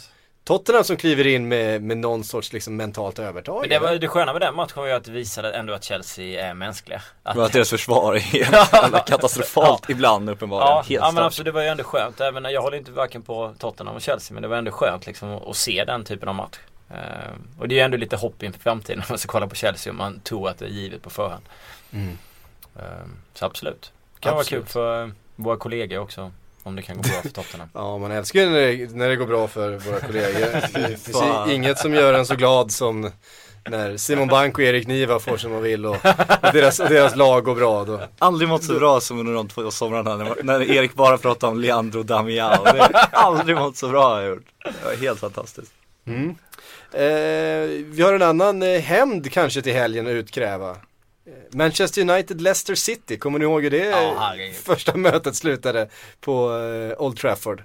Tottenham som kliver in med, med någon sorts liksom mentalt övertag. Men det, var, det sköna med den matchen var ju att det visade ändå att Chelsea är mänskliga. Att, att deras försvar är katastrofalt ibland uppenbarligen. ja, helt ja men absolut, det var ju ändå skönt. Även när jag håller inte varken på Tottenham och Chelsea men det var ändå skönt liksom att, se den typen av match. Eh, och det är ju ändå lite hopp inför framtiden när man ska kolla på Chelsea och man tror att det är givet på förhand. Mm. Eh, så absolut. Det kan Absolut. vara kul för eh, våra kollegor också. Om det kan gå bra för Tottenham. Ja, man älskar ju när det, när det går bra för våra kollegor. Det finns inget som gör en så glad som när Simon Bank och Erik Niva får som de vill och, och deras, och deras lag går bra. Då. Aldrig mått så bra som under de två somrarna när, när Erik bara pratade om Leandro Damiao. Aldrig mått så bra har jag gjort. Det var helt fantastiskt. Mm. Eh, vi har en annan eh, hämnd kanske till helgen att utkräva. Eh, Manchester United Leicester City, kommer ni ihåg hur det Ja, första mötet slutade på eh, Old Trafford?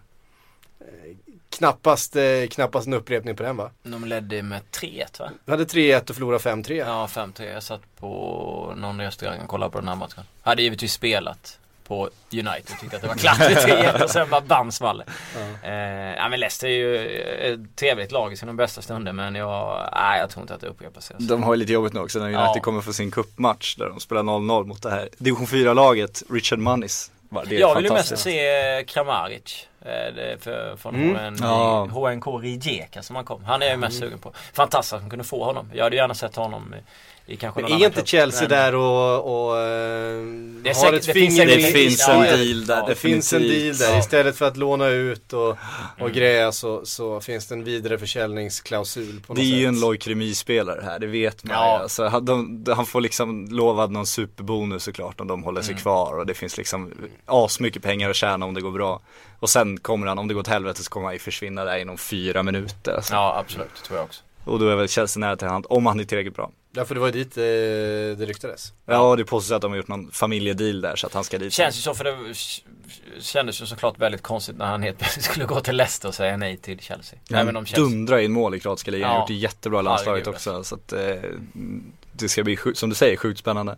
Eh, knappast, knappast en upprepning på den va? De ledde med 3-1 va? Vi hade 3-1 och förlorade 5-3. Ja, 5-3. Jag satt på någon restaurang och kollade på den här matchen. Hade givetvis spelat på United. Tyckte att det var klart 3-1 och sen bara bam small ja. Eh, ja men Leicester är ju ett trevligt lag i sina bästa stunder men jag, nej, jag tror inte att det upprepar sig. alltså. De har ju lite jobbigt nu också när United Ja. kommer få sin cupmatch där de spelar 0-0 mot det här division 4-laget Richard är Jag vill ju mest se Kramaric. eh, är för, från Mm. HN, Ja. HNK Rijeka som han kom. Han är jag mest sugen på. Fantastiskt att de kunde få honom. Jag hade gärna sett honom i, kanske någon är annan inte klubb. Chelsea Men- där och, och eh, Det har säkert- ett det finns finger en- Det finns en deal där Ja, Det finns en deal där. Istället för att låna ut och, och Mm. greja så, så finns det en vidare försäljningsklausul på något Det är ju sätt. en Loic-Remy-spelare här, det vet man Ja. ju. Alltså, han, de, han får liksom lovad någon superbonus såklart om de håller sig Mm. kvar och det finns liksom asmycket pengar att tjäna om det går bra. Och sen kommer han, om det går åt helvete så kommer han ju försvinna där inom fyra minuter. Alltså. Ja absolut, tror jag också. Och då är väl Chelsea nära till hand, om han är tillräckligt bra. Ja för det var ju dit eh, det ryktades. Ja, det påstås att de har gjort någon familjedeal där så att han ska dit. Känns ju så för det kändes ju såklart väldigt konstigt när han helt plötsligt skulle gå till Leicester och säga nej till Chelsea. Även om Chelsea Dundrar in mål i kroatiska ligan, Ja. gjort det jättebra i landslaget också. Så att eh, det ska bli, som du säger, sjukt spännande.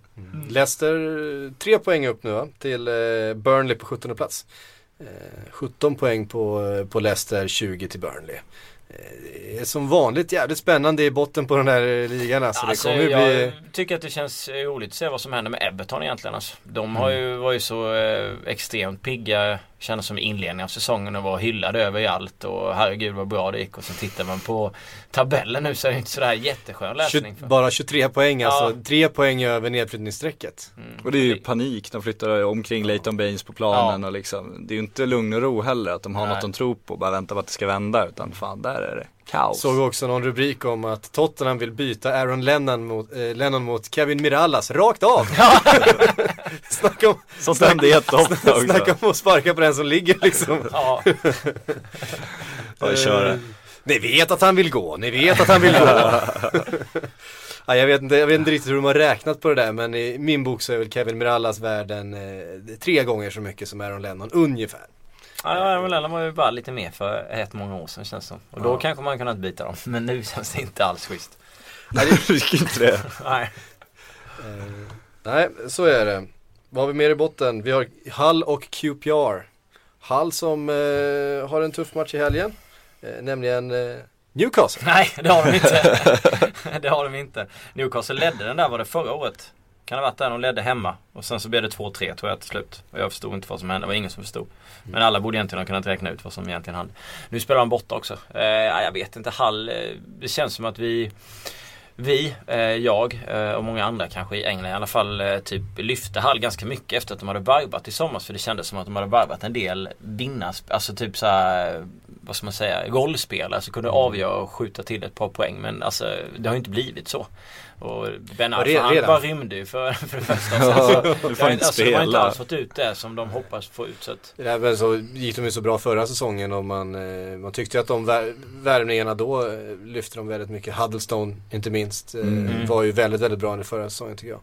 Leicester, tre poäng upp nu va? Till eh, Burnley på 17 plats. Eh, 17 poäng på, eh, på Leicester, 20 till Burnley. Eh, Det är som vanligt jävligt spännande i botten på den här eh, ligan alltså. Alltså, det kommer jag bli... tycker att det känns roligt att se vad som händer med Everton egentligen. Alltså. De har ju, var ju så eh, extremt pigga Kändes som inledningen av säsongen och var hyllad överallt och herregud vad bra det gick. Och sen tittar man på tabellen nu så är det inte sådär jätteskön läsning. Tju- bara 23 poäng alltså, Ja. tre poäng över nedflyttningsstrecket. Och det är ju panik, de flyttar omkring Leighton Baines på planen och liksom Det är ju inte lugn och ro heller att de har Nej. något de tror på, bara väntar på att det ska vända utan fan där är det kaos Såg också någon rubrik om att Tottenham vill byta Aaron Lennon mot, eh, Lennon mot Kevin Mirallas, rakt av! snacka om, Sånt händer jätteofta snacka också om att sparka på den som ligger liksom. Ja, Ja, kör det Eh, Ni vet att han vill gå, ni vet att han vill gå. ja, jag, vet inte, jag vet inte riktigt hur de har räknat på det där men i min bok så är väl Kevin Mirallas värden eh, tre gånger så mycket som Aaron Lennon, ungefär. ja men Lennon var ju bara lite mer för ett många år sedan känns det som. Och då kanske man kunnat byta dem. Men nu känns det inte alls schysst. Jag tycker inte det Nej. Nej, så är det. Vad har vi mer i botten? Vi har Hull och QPR. Hull som eh, har en tuff match i helgen. Eh, nämligen eh, Newcastle. Nej, det har de inte. det har de inte. Newcastle ledde den där var det förra året. Kan det ha varit där de ledde hemma. Och sen så blev det 2-3 tror jag till slut. Och jag förstod inte vad som hände. Det var ingen som förstod. Men alla borde egentligen ha kunnat räkna ut vad som egentligen hände. Nu spelar de borta också. Eh, ja, jag vet inte. Hall, eh, det känns som att vi vi, eh, jag eh, och många andra kanske i England i alla fall eh, typ lyfte Hall ganska mycket efter att de hade varvat i somras. För det kändes som att de hade varvat en del vinnars, alltså typ så här, vad ska man säga, rollspelare som kunde avgöra och skjuta till ett par poäng. Men alltså det har ju inte blivit så. Och Ben re- han redan. bara rymde ju för, för det första. Ja, Sen så- du får inte alltså, De har inte alls fått ut det som de hoppas få ut. Så att, Ja, men så gick de ju så bra förra säsongen och man, eh, man tyckte att de vär- värvningarna då eh, lyfte de väldigt mycket. Huddlestone inte minst eh, Mm. var ju väldigt, väldigt bra under förra säsongen tycker jag.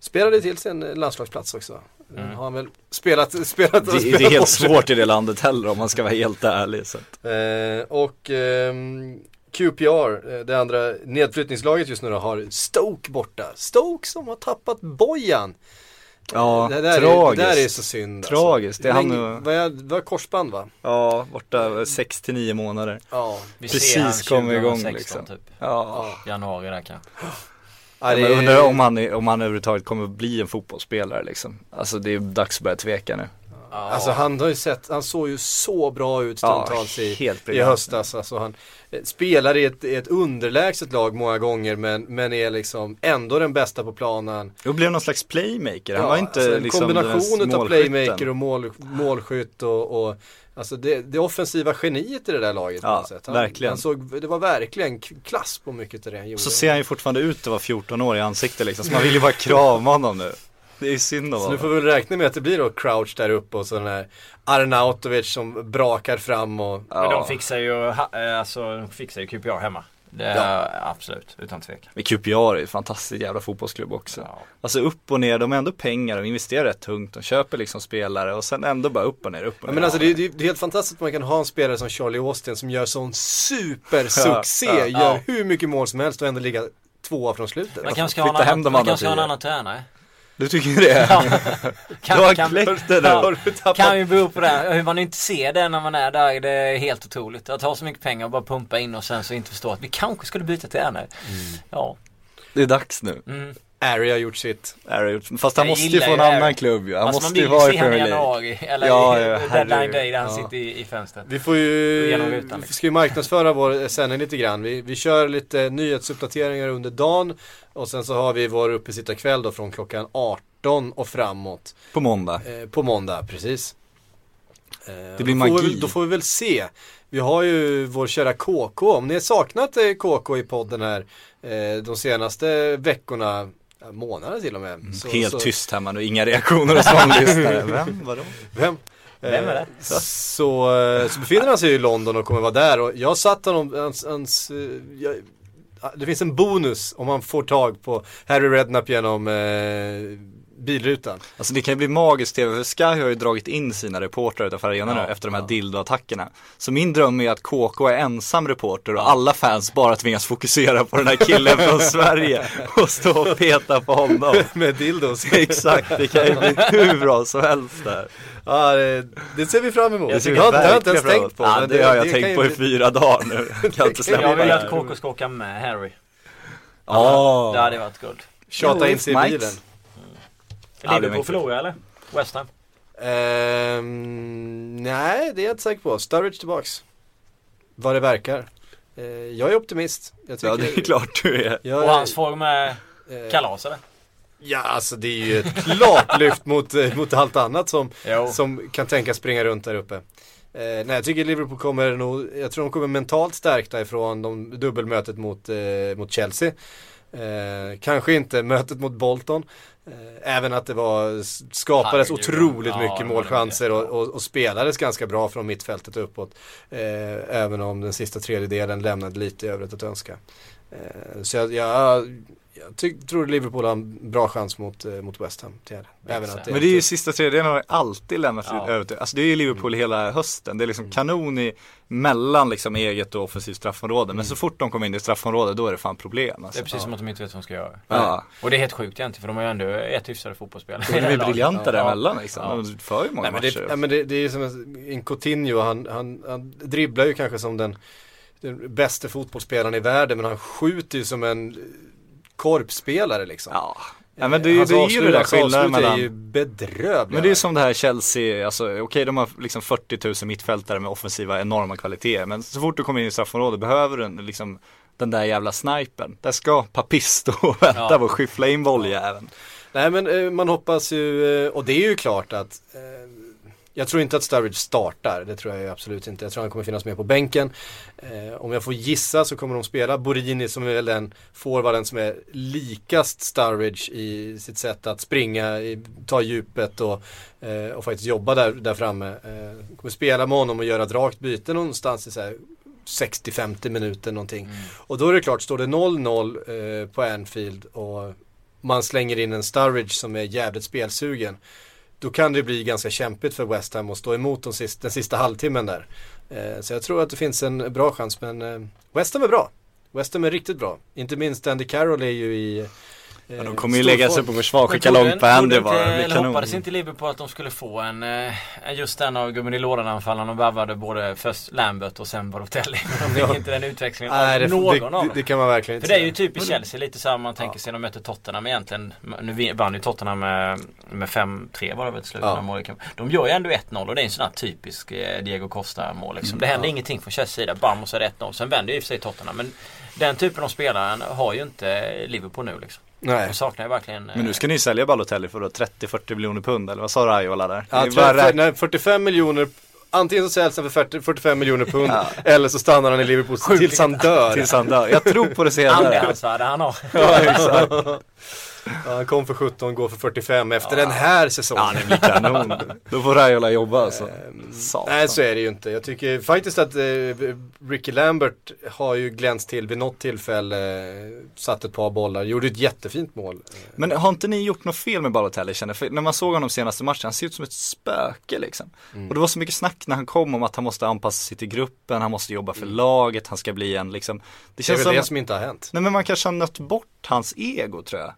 Spelade till sin eh, landslagsplats också. Mm. Har han väl spelat, spelat Det, spelat det är helt bort svårt i det landet heller om man ska vara helt ärlig så. Eh, och ehm, QPR, eh, det andra nedflyttningslaget just nu då, har Stoke borta. Stoke som har tappat Bojan. Ja, det, där Är, tragiskt det där är så synd Tragiskt, det är han är- vad är korsband va? Ja, borta 6 till 9 månader Ja. vi Precis ser han kommer igång 2016 liksom. typ. Ja, Januari där kanske. Ja, det är- undrar om han, är- om han överhuvudtaget kommer bli en fotbollsspelare liksom Alltså det är dags att börja tveka nu. Alltså han har ju sett, han såg ju så bra ut stundtals i, i höstas. Alltså han eh, spelar i ett, i ett underlägset lag många gånger men, men är liksom ändå den bästa på planen. Då blev någon slags playmaker, han var inte alltså liksom kombination den utav målskytten. playmaker och mål, målskytt och, och Alltså det, det offensiva geniet i det där laget på Ja, något sätt. Han, verkligen. Han såg, det var verkligen klass på mycket av det han gjorde. Så ser han ju fortfarande ut att vara 14 år i ansiktet liksom, så man vill ju bara krama honom nu Det är ju synd om Så nu får vi väl räkna med att det blir då Crouch där uppe och så den här Arnautovic som brakar fram och Men de Ja, fixar ju, eh, alltså, de fixar ju QPR hemma. Det är absolut, utan tvekan. men QPR är en fantastisk jävla fotbollsklubb också Ja. Alltså upp och ner, de har ändå pengar, de investerar rätt tungt, de köper liksom spelare och sen ändå bara upp och ner, upp och Ja, ner men alltså det, är- det, är- helt fantastiskt att man kan ha en spelare som Charlie Austin som gör sån supersuccé, Ja, ja, gör ja. hur mycket mål som helst och ändå ligga tvåa från slutet. Man kanske ska ha en man kanske ha annan tränare. Du tycker det? Kan, Du har kan, kläckt det nu. Ja. Kan ju bero på det, hur man inte ser det när man är där, det är helt otroligt. Att ha så mycket pengar och bara pumpa in och sen så inte förstå att vi kanske skulle byta tränare. Ja. Det är dags nu, Mm. Ari har gjort sitt. Harry har gjort- fast han Jag måste ju få en Harry. annan klubb ju, han Alltså man måste ju vill vara se i honom i Premier League januari, eller Ja, i deadline day där han Ja. sitter i, i fönstret. Vi får ju, Genom rutan, vi liksom. ska ju marknadsföra vår sändning lite grann. Vi, vi kör lite nyhetsuppdateringar under dagen och sen så har vi vår uppesittarkväll då från klockan 18 och framåt. På måndag Eh, på måndag, precis. Eh, Det blir då får magi. Vi, väl- då får vi väl se. Vi har ju vår kära KK. Om ni har saknat eh, KK i podden här eh, de senaste veckorna, ja, månaderna till och med. Så- Helt så, tyst hemma nu, inga reaktioner hos lyssnare Vem? Vadå? Vem? Vem är Eh, det? Så, eh, så befinner han sig i London och kommer vara där och jag satt honom, hans, hans eh, jag, det finns en bonus om man får tag på Harry Redknapp genom eh, bilrutan. Alltså det kan ju bli magiskt tv, för Sky har ju dragit in sina reportrar utanför arenan Ja, nu efter de här ja. dildoattackerna. Så min dröm är att KK är ensam reporter och alla fans bara tvingas fokusera på den här killen från Sverige och stå och peta på honom. Med dildos. Exakt, det kan ju bli hur bra som helst där. Ja, det, det ser vi fram emot. Jag Det har, det har jag inte ens tänkt på. Ja, men det, har jag kan tänkt på i bli- fyra dagar nu. Jag kan inte släppa Jag vill det. att KK ska åka med Harry. Ja. Det hade varit guld. Tjata in sig i bilen. Ja, det är Liverpool förlorar eller? West Ham? Ehm, nej, det är jag inte säker på. Sturridge tillbaks. Vad det verkar. Eh, jag är optimist. Jag Ja det är klart du är. jag, Och hans form är eh, kalas eller? Ja, alltså det är ju ett klart lyft mot, eh, mot allt annat som, Jo. som kan tänka springa runt där uppe. Eh, nej, jag tycker Liverpool kommer nog, jag tror de kommer mentalt stärkta ifrån de, dubbelmötet mot, eh, mot Chelsea. Eh, kanske inte mötet mot Bolton. Eh, även att det var, skapades Herregud. otroligt mycket målchanser och, och, och spelades ganska bra från mittfältet uppåt. Eh, även om den sista tredjedelen lämnade lite i övrigt att önska. Eh, så jag, jag, jag tror Liverpool har en bra chans mot, eh, mot West Ham. Det det. Även att Men det är ju sista tredjedelen har ju alltid lämnat Ja. över till, alltså det är ju Liverpool hela hösten. Det är liksom kanon i mellan liksom eget och offensivt straffområde. Men så fort de kommer in i straffområdet då är det fan problem Det alltså. är precis som att de inte vet vad de ska göra. Ja. Och det är helt sjukt egentligen för de har ju ändå ett hyfsade fotbollsspelare. De är briljanta Ja. däremellan liksom. Ja. De för ju många Nej, men det, matcher. ja, men det, det är ju som en, en Coutinho, han, han, han dribblar ju kanske som den, den bästa fotbollsspelaren i världen men han skjuter ju som en korpspelare liksom. Ja. ja men det, Hans det är ju det där skillnaden avslut är mellan ju bedrövliga. Men det är som det här Chelsea, alltså okej de har liksom 40 000 mittfältare med offensiva enorma kvaliteter. Men så fort du kommer in i straffområdet behöver du en, liksom den där jävla snipern. Där ska Papisto och vänta Ja. på att skyffla in bolljäveln. Nej men eh, man hoppas ju, eh, och det är ju klart att eh, jag tror inte att Sturridge startar, det tror jag absolut inte. Jag tror han kommer finnas med på bänken. Eh, om jag får gissa så kommer de spela Borini som är väl den forwarden som är likast Sturridge i sitt sätt att springa, i, ta djupet och, eh, och faktiskt jobba där, där framme. Eh, kommer spela med honom och göra ett rakt byte någonstans i så här 60-50 minuter någonting. Och då är det klart, står det 0-0 eh, på Anfield och man slänger in en Sturridge som är jävligt spelsugen. Då kan det bli ganska kämpigt för West Ham att stå emot de sista, den sista halvtimmen där. Eh, så jag tror att det finns en bra chans men eh, West Ham är bra. West Ham är riktigt bra. Inte minst Andy Carroll är ju i Ja, de kommer ju lägga sig på försvar, skicka långt på Andy bara. inte- Det blir kanon. hoppades inte Liverpool att de skulle få en, eh, just den av gubben i lådan anfallaren och värvade både först Lambert och sen Balotelli. Men de fick inte den utvecklingen Nej, av det, någon det, av det, dem. det kan man verkligen inte För det är ju typiskt Chelsea lite så här man tänker sig de möter Tottenham egentligen. Nu vann ju Tottenham med, med 5-3 var det väl till slut. Ja. när. De gör ju ändå 1-0 och det är en sån här typisk eh, Diego Costa mål liksom. Det händer ingenting från Chelseas sida. Bam och så är det 1-0. Sen vänder ju i och för sig Tottenham. Men den typen av spelare har ju inte Liverpool nu liksom. Nej. De saknar ju verkligen eh, Men nu ska ni sälja Balotelli för då 30-40 miljoner pund eller vad sa Raiola där? Ja, bara nej, 45 miljoner Antingen så säljs han för 40, 45 miljoner pund eller så stannar han i Liverpool tills han dör. Tills han dör. Jag tror på det senare. andrahandsvärde han har. Ja, exakt. Ja, han kom för 17, går för 45 efter den här säsongen. Ja det blir kanon. Då får Raiola jobba alltså. Ehm. Nej så är det ju inte. Jag tycker faktiskt att eh, Ricky Lambert har ju glänst till vid något tillfälle. Eh, satt ett par bollar, gjorde ett jättefint mål. Men har inte ni gjort något fel med Balotelli känner? För när man såg honom senaste matchen, han ser ut som ett spöke liksom. Och det var så mycket snack när han kom om att han måste anpassa sig till gruppen, han måste jobba för laget, han ska bli en liksom. Det Det är känns väl som, det som inte har hänt. nej men man kanske har nött bort hans ego tror jag.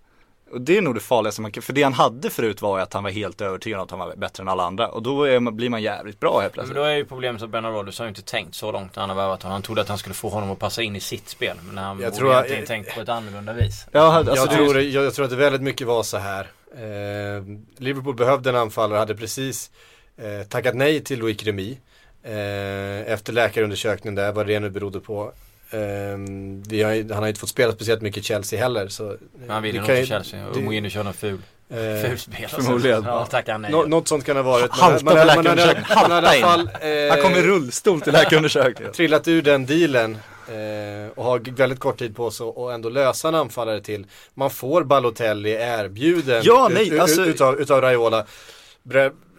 Och det är nog det farligaste man kan, för det han hade förut var att han var helt övertygad om att han var bättre än alla andra. Och då är man, blir man jävligt bra helt Men plötsligt. då är ju problemet att Bernard Rodgers har ju inte tänkt så långt när han har värvat honom. Han trodde att han skulle få honom att passa in i sitt spel. Men han Jag borde egentligen tänkt på ett annorlunda vis. Ja, alltså, jag, tror, jag, jag tror att det väldigt mycket var så här. Eh, Liverpool behövde en anfallare, hade precis eh, tackat nej till Loic Remy. Eh, efter läkarundersökningen där, vad det nu berodde på. Eh, vi har, han har inte fått spela speciellt mycket Chelsea heller. Så, Men han till ju- Chelsea och Mourinho kör någon ful, eh, ful spel. förmodligen. Ja, tackar nej. Nå, något sånt kan det ha varit. Halta man, på läkarundersökningen. fall Halta eh, Han kom i rullstol till läkarundersökningen. trillat ur den dealen eh, och har väldigt kort tid på sig och ändå lösa en anfallare till. Man får Balotelli erbjuden Ja, ut- nej, ut- alltså- utav, utav Raiola.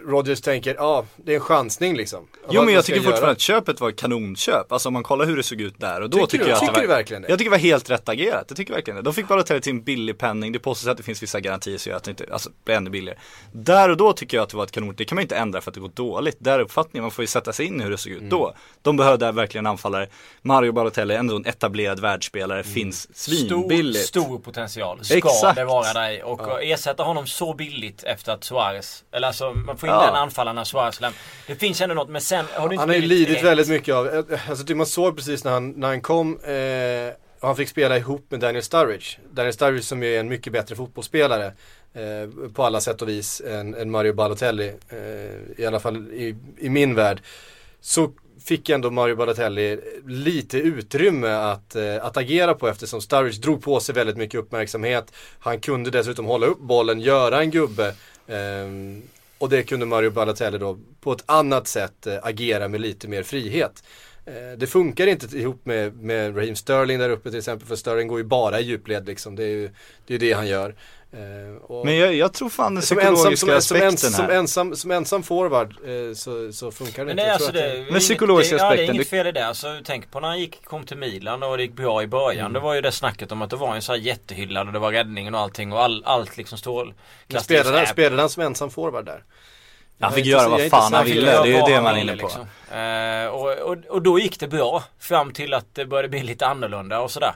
Rodgers tänker, ja det är en chansning liksom. Jo men jag tycker fortfarande göra? att köpet var ett kanonköp. Alltså om man kollar hur det såg ut där och då Tycker tycker, du- jag att tycker det du var, verkligen det? Jag tycker det var helt rätt agerat. Jag tycker verkligen det. De fick Balotelli till en billig penning. Det påstås att det finns vissa garantier som gör att det inte, alltså blir ännu billigare. Där och då tycker jag att det var ett kanon. Det kan man inte ändra för att det går dåligt. Där är uppfattningen, man får ju sätta sig in i hur det såg ut Mm. då. De behövde verkligen anfallare. Mario Balotelli, ändå en etablerad världsspelare, Mm. finns Stor, svinbilligt. stor potential. Ska Exakt. det vara där och ersätta honom så billigt efter att Suarez, eller alltså man får in Ja. den anfallaren lämnar. Det finns ändå något men sen har inte Han har ju lidit rätt. väldigt mycket av, eh, alltså man såg precis när han, när han kom eh, och han fick spela ihop med Daniel Sturridge. Daniel Sturridge som är en mycket bättre fotbollsspelare. eh, på alla sätt och vis än, än Mario Balotelli. Eh, I alla fall i, i min värld. Så fick ändå Mario Balotelli lite utrymme att, eh, att agera på eftersom Sturridge drog på sig väldigt mycket uppmärksamhet. Han kunde dessutom hålla upp bollen, göra en gubbe. ehm, och det kunde Mario Balotelli då på ett annat sätt eh, agera med lite mer frihet. Eh, det funkar inte ihop med, med Raheem Sterling där uppe till exempel för Sterling går ju bara i djupled liksom. Det är ju det, är det han gör. Och- Men jag, jag tror fan den som ensam, psykologiska som, som, ens, aspekten som, här. ensam, som ensam forward eh, så, så funkar det Men inte. alltså det, Men psykologiska det, ja, det är aspekten, inget fel i det. Alltså, tänk på när han gick, kom till Milan och det gick bra i början. Mm. Det var ju det snacket om att det var en så här jättehyllad och det var räddningen och allting och all, allt liksom stål. Spelade han som ensam forward där? Han fick är göra vad fan han ville, det är det man är inne på. liksom. Eh, och, och, och då gick det bra. Fram till att det började bli lite annorlunda och sådär.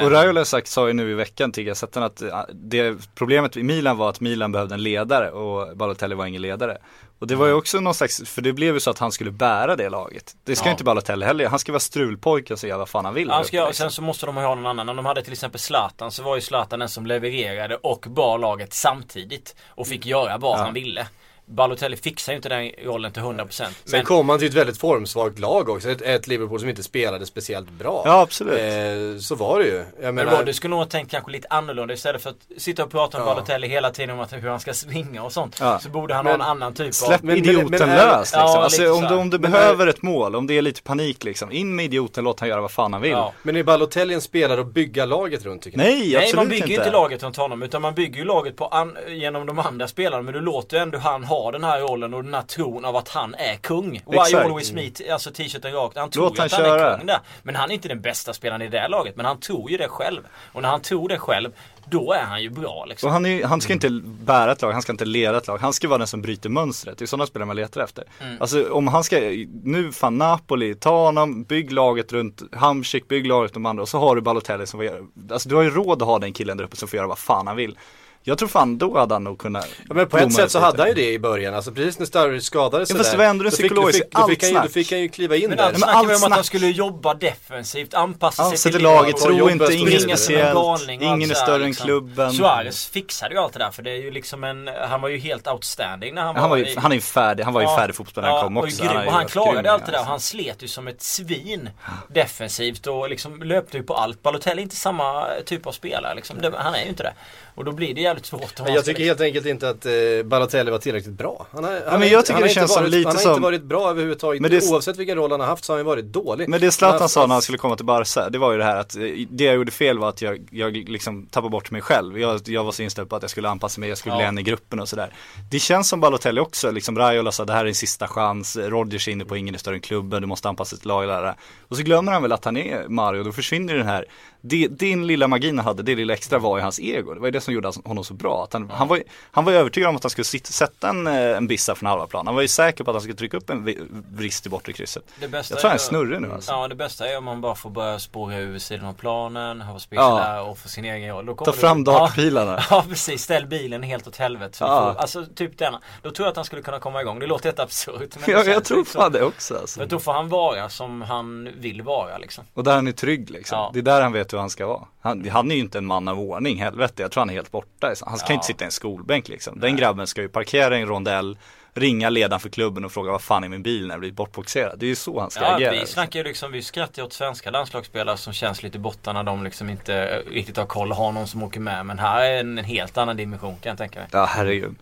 Eh, Och Raiola sagt sa ju nu i veckan till Gazetten att eh, det problemet i Milan var att Milan behövde en ledare och Balotelli var ingen ledare. Och det var ju också någon slags, för det blev ju så att han skulle bära det laget. Det ska Ja. inte Balotelli heller, han ska vara strulpojke och säga vad fan han vill. Han ska, liksom. sen så måste de ha någon annan. När de hade till exempel Zlatan så var ju Zlatan den som levererade och bar laget samtidigt. Och fick göra vad han ville. Balotelli fixar ju inte den rollen till 100%. Sen Men kom han till ett väldigt formsvagt lag också. Ett, ett Liverpool som inte spelade speciellt bra. Ja, absolut. Eh, så var det ju. Jag Men menar, Roddy skulle nog ha tänkt kanske lite annorlunda istället för att sitta och prata om Ja. Balotelli hela tiden om att hur han ska svinga och sånt. Ja. Så borde han Men- ha en annan typ Släpp av... Men- men- idioten men lös liksom. Ja, alltså, om, du, om du Men behöver ett mål, om det är lite panik liksom. In med idioten, låt han göra vad fan han vill. Ja. men är Balotelli en spelare att bygga laget runt tycker ni? Nej, Nej absolut man bygger ju inte. inte laget runt honom utan man bygger ju laget på an- genom de andra spelarna men du låter ju ändå han ha den här rollen och den här tron av att han är kung. Why Exakt. always me, alltså t-shirten rakt. Han tror Låt ju han att han köra. är kung där. Men han är inte den bästa spelaren i det laget men han tror ju det själv. Och när han tror det själv då är han ju bra liksom. Och han, är, han ska inte bära ett lag, han ska inte leda ett lag. Han ska vara den som bryter mönstret. Det är sådana spelare man letar efter. Mm. Alltså om han ska, nu fan Napoli, ta honom, bygg laget runt Hamsik, bygg laget runt de andra och så har du Balotelli som får göra, alltså du har ju råd att ha den killen där uppe som får göra vad fan han vill. Jag tror fan då hade han nog kunnat Ja, men på ett sätt så hade han ju det i början. Alltså precis när Sturridge skadade sig fast det var ändå den då fick- psykologiska- fick- då fick han ju- Då allt fick han ju kliva in Men där. allt men allt vi om att han snack- skulle jobba defensivt, anpassa Ja, sig sätter till laget, tro inte, stort inget springa som en speciellt, allt ingen är större än liksom. klubben. Suarez fixade ju allt det där för det är ju liksom en, han var ju helt outstanding när han, Han, var ju, i- han är ju färdig, han var ju Ja, färdig fotbollsspelare när han kom och också. och han klarade allt det där och alltså. han slet ju som ett svin defensivt och liksom löpte ju på allt. Balotelli är inte samma typ av spelare liksom. Han är ju inte det. Och då blir det jävligt svårt han jag tycker helt enkelt inte att eh, Balotelli var tillräckligt bra. Han har, han men jag inte- tycker det känns som varit, lite Han har som- inte varit bra överhuvudtaget. Men det- Oavsett vilken roll han har haft så har han varit dålig. Men det Zlatan Han- sa när han skulle komma till Barca, det var ju det här att eh, det jag gjorde fel var att jag, jag liksom tappade bort mig själv. Jag, jag var så inställd på att jag skulle anpassa mig, jag skulle Ja. en i gruppen och sådär. Det känns som Balotelli också, liksom Raiola sa det här är en sista chans, Rodgers är inne på ingen är större än klubben, du måste anpassa ditt lag där. Och så glömmer han väl att han är Mario, då försvinner den här, det, din lilla magin han hade, det lilla extra var ju hans ego. Det var ju det som gjorde honom så bra. Att han, han, var, han var övertygad om att han skulle sitta, sätta en, eh, en bissa från halva plan. Han var ju säker på att han skulle trycka upp en vrist i bortre krysset. Det bästa Jag tror han är snurrig nu alltså. Ja det bästa är om man bara får börja spåra ur sidan av planen, ha spela Ja. och få sin egen roll. Ta fram Ja. dartpilarna. Ja precis, ställ bilen helt åt helvete. Ja. får, alltså typ denna. Då tror jag att han skulle kunna komma igång. Det låter helt absurt. men Ja, jag tror fan det också alltså. För då får han vara som han vill vara liksom. Och där han är trygg liksom. Ja. Det är där han vet hur han ska vara. Han, han är ju inte en man av ordning, helvete. Jag tror han är helt borta. Han ska Ja. inte sitta i en skolbänk liksom. Den grabben ska ju parkera i en rondell, ringa ledaren för klubben och fråga vad fan är min bil när jag blir bortboxerad. Det är ju så han ska Ja, agera. vi liksom. snackar ju liksom, vi skrattar ju åt svenska landslagsspelare som känns lite borta när de liksom inte riktigt har koll och har någon som åker med. Men här är en helt annan dimension kan jag tänka mig. Ja, herregud.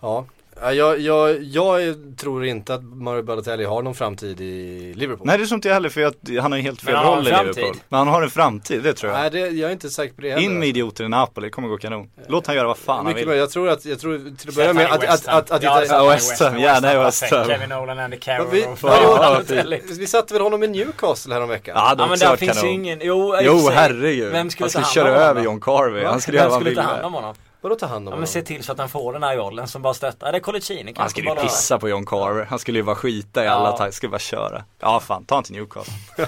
Ja. Ja, Jag, jag, jag tror inte att Mario Balotelli har någon framtid i Liverpool. Nej det tror inte jag heller för att han har ju helt fel han roll i. Liverpool. Men han har en framtid, det tror jag. Nej, det, jag är inte säker på det heller. In med idioter i Napoli, det kommer gå kanon. Låt han göra vad fan han Mycket vill. bra. Jag tror att, jag tror till att börja med han att, att, att, att, Ja, att, han i West Ham, gärna i West. Ham. Kevin Nolan, Andy Carroll vi, satte väl honom i Newcastle häromveckan? Ja, Ja men där finns ju ingen, jo, Jo herregud. Vem skulle han skulle köra över? John Carvey. Han skulle göra Vem vad han skulle ta ville. hand om honom? Vadå ta hand om Ja honom? men se till så att han får den här rollen som bara stöttar. Det är Colicini kanske Han skulle ju bara- pissa på John Carver. Han skulle ju bara skita i Ja. alla tack. Skulle bara köra. Ja fan, ta till Newcastle.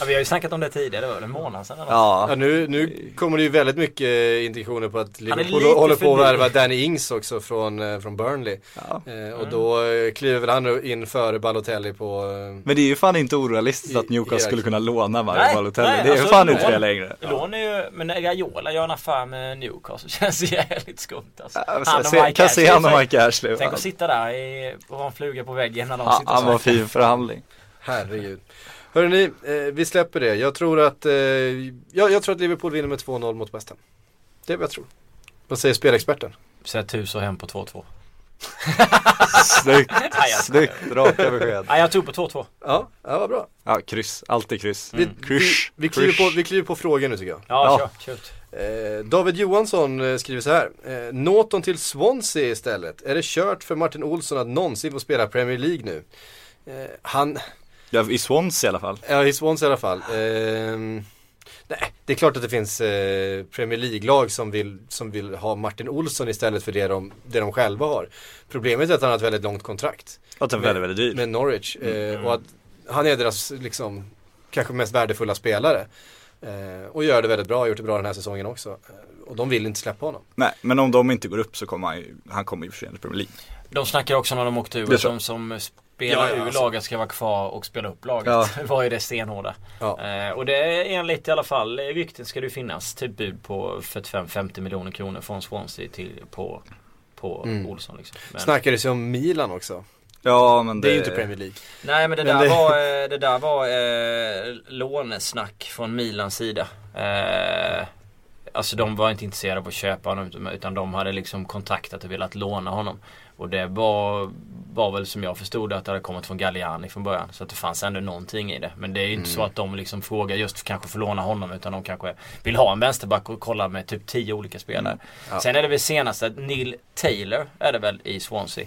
Ja, vi har ju snackat om det tidigare, det var väl en månad sedan eller Ja, Ja. nu, nu kommer det ju väldigt mycket indikationer på att Liverpool håller på att värva Danny Ings också från, eh, från Burnley. Ja. Eh, och då eh, kliver väl han in före Balotelli på... Eh, Men det är ju fan inte orealistiskt I- att Newcastle skulle kunna låna Mario Nej, Balotelli. nej, det är ju alltså, fan lån- inte det längre. Lån är ju, men Raiola gör en affär med Newcastle. Känns jävligt skumt alltså. Ja, Han och se- Mike Kan se han och Ashley. Mike Ashley. Tänk att sitta där i, och ha en fluga på väggen när de Ja, sitter han var fin förhandling. Herregud. Hörrni, eh, vi släpper det. Jag tror att, eh, jag, jag tror att Liverpool vinner med 2-0 mot West Ham. Det är vad jag tror. Vad säger spelexperten? Sätt hus och hem på 2-2. Snyggt, snyggt, raka besked. Nej jag tror på 2-2. Ja, ja vad bra. Ja, kryss, alltid kryss. Vi, Mm. Krysch, vi, vi, kliver på, vi kliver på frågor nu tycker jag. Ja, Ja. kör, kör ut. David Johansson eh, skriver så här. Eh, Norton till Swansea istället. Är det kört för Martin Olsson att någonsin få spela Premier League nu? Eh, han, Ja, i Swans i alla fall. ja i Swansea i alla fall. Ehm, nej, det är klart att det finns eh, Premier League-lag som vill, som vill ha Martin Olsson istället för det de, det de själva har. Problemet är att han har ett väldigt långt kontrakt Att den är väldigt, väldigt dyr. med Norwich. Eh, och att han är deras liksom, kanske mest värdefulla spelare. Eh, och gör det väldigt bra, har gjort det bra den här säsongen också. Eh, och de vill inte släppa honom. Nej, men om de inte går upp så kommer han ju, han kommer ju försvinna till Premier League. De snackar också när de åkte ur att de som spelar Ja, ja, ur alltså. laget ska vara kvar och spela upp laget. Ja. var ju det stenhårda. Ja. Eh, och det är enligt i alla fall i rykten ska det finnas typ bud på 45-50 miljoner kronor från Swansea till på, på Mm. Olsson liksom. Men, Snackades ju om Milan också. Ja, men Det är ju inte Premier League. nej men det Men där det- var, eh, det där var eh, lånesnack från Milans sida. Eh, alltså de var inte intresserade av att köpa honom utan- de hade liksom kontaktat och velat låna honom. Och det var, var väl som jag förstod det att det hade kommit från Galliani från början. Så att det fanns ändå någonting i det. Men det är ju inte så att de liksom frågar just för kanske för att låna honom utan de kanske vill ha en vänsterback och kolla med typ 10 olika spelare. Ja. Sen är det väl senast att Neil Taylor är det väl i Swansea.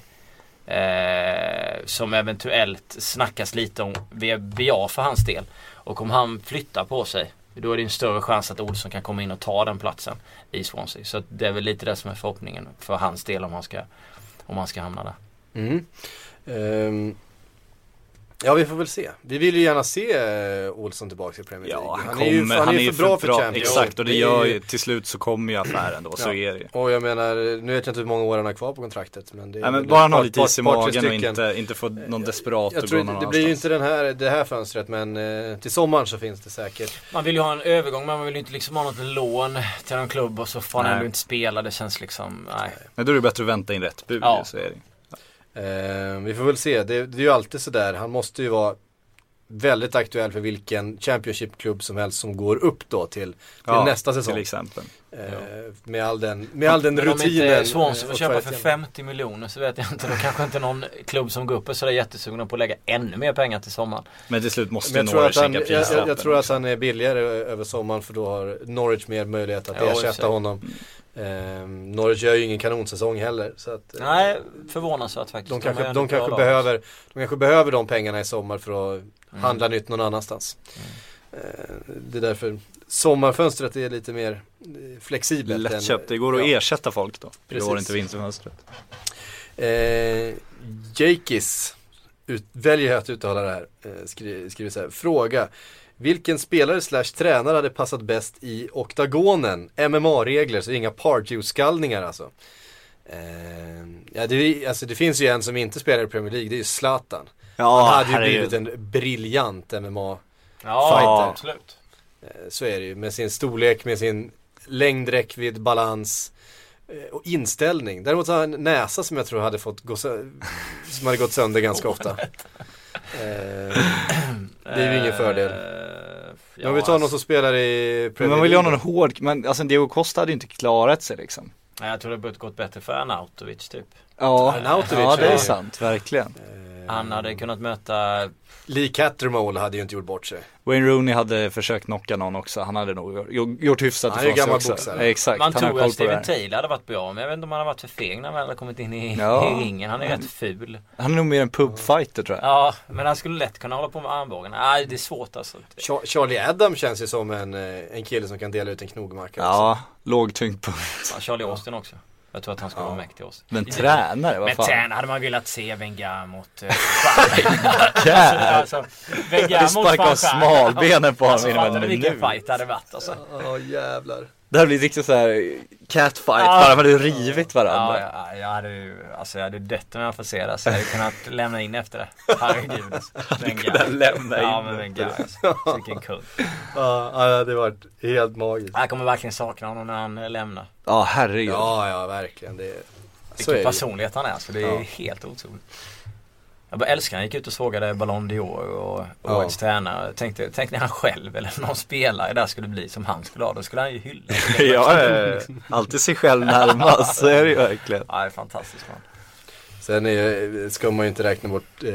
Eh, som eventuellt snackas lite om VBA för hans del. Och om han flyttar på sig då är det en större chans att Olsson kan komma in och ta den platsen i Swansea. Så det är väl lite det som är förhoppningen för hans del om han ska, om han ska hamna där. Mm. Ehm, ja, vi får väl se. Vi vill ju gärna se eh, Olsson tillbaka i Premier League. Ja, han, är ju, kommer, han är ju för bra för Champions. Exakt, och det är gör ju- till slut så kommer ju affären då, så Ja. är det ju. Och jag menar, nu vet jag inte hur många år han har kvar på kontraktet. Men det är Nej men bara han har lite is i magen och inte, inte få någon desperat Jag att tror gå inte, någon det blir ju inte den här, det här fönstret men eh, till sommaren så finns det säkert. Man vill ju ha en övergång men man vill ju inte liksom ha något lån till någon klubb och så får han ändå inte spela. Det känns liksom, nej. Nej, då är det bättre att vänta in rätt bud Ja. så är det. Eh, vi får väl se, det, det är ju alltid sådär, han måste ju vara väldigt aktuell för vilken Championship-klubb som helst som går upp då till, till Ja, nästa säsong. Till exempel. Eh, med all den, med all den Men om rutinen. inte Swansea får köpa för kvaliteten. 50 miljoner så vet jag inte. Då kanske inte någon klubb som går upp är sådär jättesugna på att lägga ännu mer pengar till sommaren. Men till slut måste Men jag Norwich sänka jag, jag, prislappen jag tror att han är billigare över sommaren för då har Norwich mer möjlighet att Ja, ersätta honom. Eh, Norwich gör ju ingen kanonsäsong heller. Så att, eh, Nej, förvånansvärt faktiskt. de kanske, de, kanske behöver, de kanske behöver de pengarna i sommar för att. Handla nytt någon annanstans. Eh, det är därför sommarfönstret är lite mer eh, flexibelt. Lättköpt, det går att ja. ersätta folk då. Det Precis. går inte vinterfönstret. Eh, Jakis ut, väljer att uttala det här. Eh, skri, skriver så här. Fråga. Vilken spelare slash tränare hade passat bäst i oktagonen? MMA-regler, så inga party-skallningar alltså. Eh, ja, det, alltså. Det finns ju en som inte spelar i Premier League, det är ju Zlatan. Ja, Han hade ju herregud. blivit en briljant MMA. Ja, absolut. Eh, Så är det ju, med sin storlek, med sin längd, räckvidd, balans eh, och inställning. Däremot har han en näsa som jag tror hade fått gå sö- som hade gått sönder ganska ofta. Eh, Det är ju ingen fördel. Men om vi tar någon som spelar i Premier man vill ju ha någon hård, men alltså Diego Costa hade ju inte klarat sig liksom. Nej, jag tror det borde gått bättre för Arnautovic typ. Ja, Arnautovic ja det är- är sant, verkligen. Eh, Han hade kunnat möta Lee Cattermole hade ju inte gjort bort sig. Wayne Rooney hade försökt knocka någon också, han hade nog gjort, gjort hyfsat Han är ju ifrån sig gammal också. boxare. Exakt, Man han tror att Steven. Taylor hade varit bra men jag vet inte om han har varit för feg när han väl har kommit in i, Ja. i ringen. Han är rätt ful. Han är nog mer en pubfighter tror jag. Ja, men han skulle lätt kunna hålla på med armbågarna. Nej, det är svårt alltså. Char- Charlie Adam känns ju som en, eh, en kille som kan dela ut en knogmacka. också. Ja, låg tyngdpunkt. Ja, Charlie Austin också. Jag tror att han ska Ja. vara mäktig också. Men tränare, vad Men fan. tränare hade man velat se Wenger mot... Eh, Jävlar. alltså, Wenger mot sparkar av smalbenen på honom Alltså inom en du vilken minut. fight det hade varit alltså? Ja jävlar. Det hade blivit riktigt såhär catfight, Ja. bara man hade rivit varandra. Ja, jag, jag hade ju, alltså jag hade dött om jag det så jag hade kunnat lämna in efter det. Herregud alltså. Wenger. kunnat lämna Ja in men Wenger alltså. Vilken kung. Ja, ja, det hade varit helt magiskt. Jag kommer verkligen sakna honom när han lämnar. Ja herregud. Ja, ja, verkligen. Det, Vilken är det. personlighet han är alltså. Det är Ja. helt otroligt. Jag bara älskar han gick ut och sågade Ballon d'Or och Ja. årets tränare. Tänkte, tänkte han själv eller någon spelare där skulle bli som han skulle ha. Då skulle han ju hylla. Ja, alltid sig själv närmast, så är det ju verkligen. Ja, det är fantastiskt man. Sen är, ska man ju inte räkna bort eh,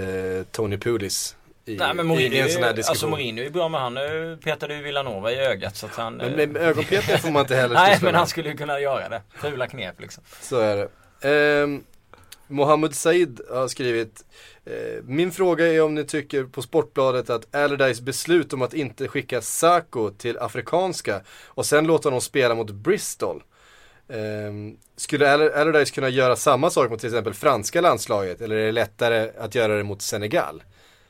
Tony Pulis i, Nej men i, Mourinho, i en sån här är- alltså diskussion. Mourinho är bra men han eh, petade ju Villanova i ögat så att han... men eh, med ögonpetning får man inte heller Nej men han skulle ju kunna göra det. Fula knep liksom. Så är det. Ehm, Mohammed Said har skrivit eh, Min fråga är om ni tycker på Sportbladet att Allardyce beslut om att inte skicka Sako till Afrikanska och sen låta honom spela mot Bristol. Ehm, skulle All- Allardyce kunna göra samma sak mot till exempel franska landslaget eller är det lättare att göra det mot Senegal?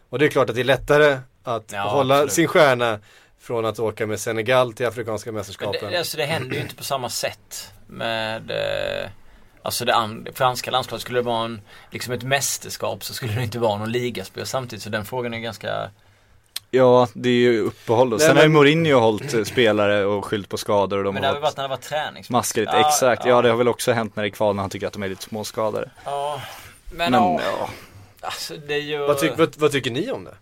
Och det är klart att det är lättare att Ja, hålla absolut. sin stjärna från att åka med Senegal till Afrikanska Men mästerskapen. det, alltså det händer ju inte på samma sätt med eh, Alltså det franska landslaget skulle det vara en, liksom ett mästerskap så skulle det inte vara någon ligaspel samtidigt så den frågan är ganska Ja, det är ju uppehåll då. Sen har ju men- Mourinho hållit eh, spelare och skyllt på skador och de Men det har har väl varit när det var träningsmatch? maskar lite. Exakt, ja. det har väl också hänt när det är kval när han tycker att de är lite småskadade. Ja, men, Men ja, ja, alltså det är ju Vad, tyck, vad, vad tycker ni om det?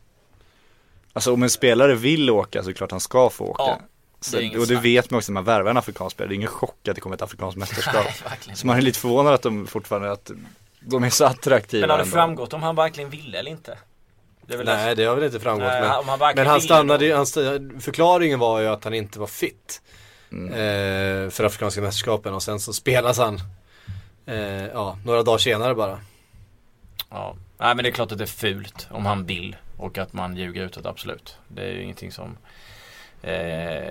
alltså om en spelare vill åka så är det klart han ska få åka. Ja, så, det och det snack. vet man också när man värvar en afrikansk spelare. Det är ingen chock att det kommer ett afrikanskt mästerskap. Nej, så man är lite förvånad att de fortfarande, att de är så attraktiva. Men har det ändå. framgått om han verkligen ville eller inte? Det är väl Nej det har väl inte framgått Nej, men, han men han stannade ju, han förklaringen var ju att han inte var fit Mm. eh, för Afrikanska mästerskapen och sen så spelas han eh, ja, några dagar senare bara. Ja, nej men det är klart att det är fult om han vill och att man ljuger utåt absolut. Det är ju ingenting som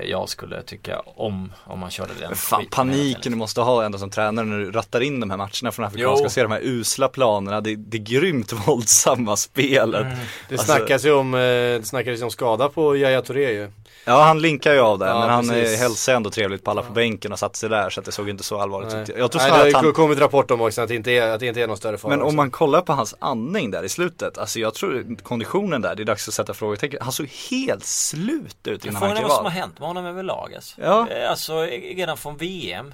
jag skulle tycka om om man körde den fan paniken du måste ha ändå som tränare när du rattar in de här matcherna från Afrikanska och ser de här usla planerna. Det, det är grymt våldsamma spelet. Mm. Det Alltså- snackas ju om, eh, det snackades ju om skada på Yahya Touré ju. Ja han linkar ju av det Ja, men han precis. hälsar ändå trevligt på alla på bänken och satt sig där så att det såg inte så allvarligt ut. Jag tror Nej, det att har han kommit rapport om också att det inte är, att det inte är någon större fara. Men om också. man kollar på hans andning där i slutet, alltså jag tror konditionen där, det är dags att sätta frågetecken. Han såg helt slut ut innan han Frågan är klev vad som har av. hänt med honom överlag alltså. Ja. Alltså redan från VM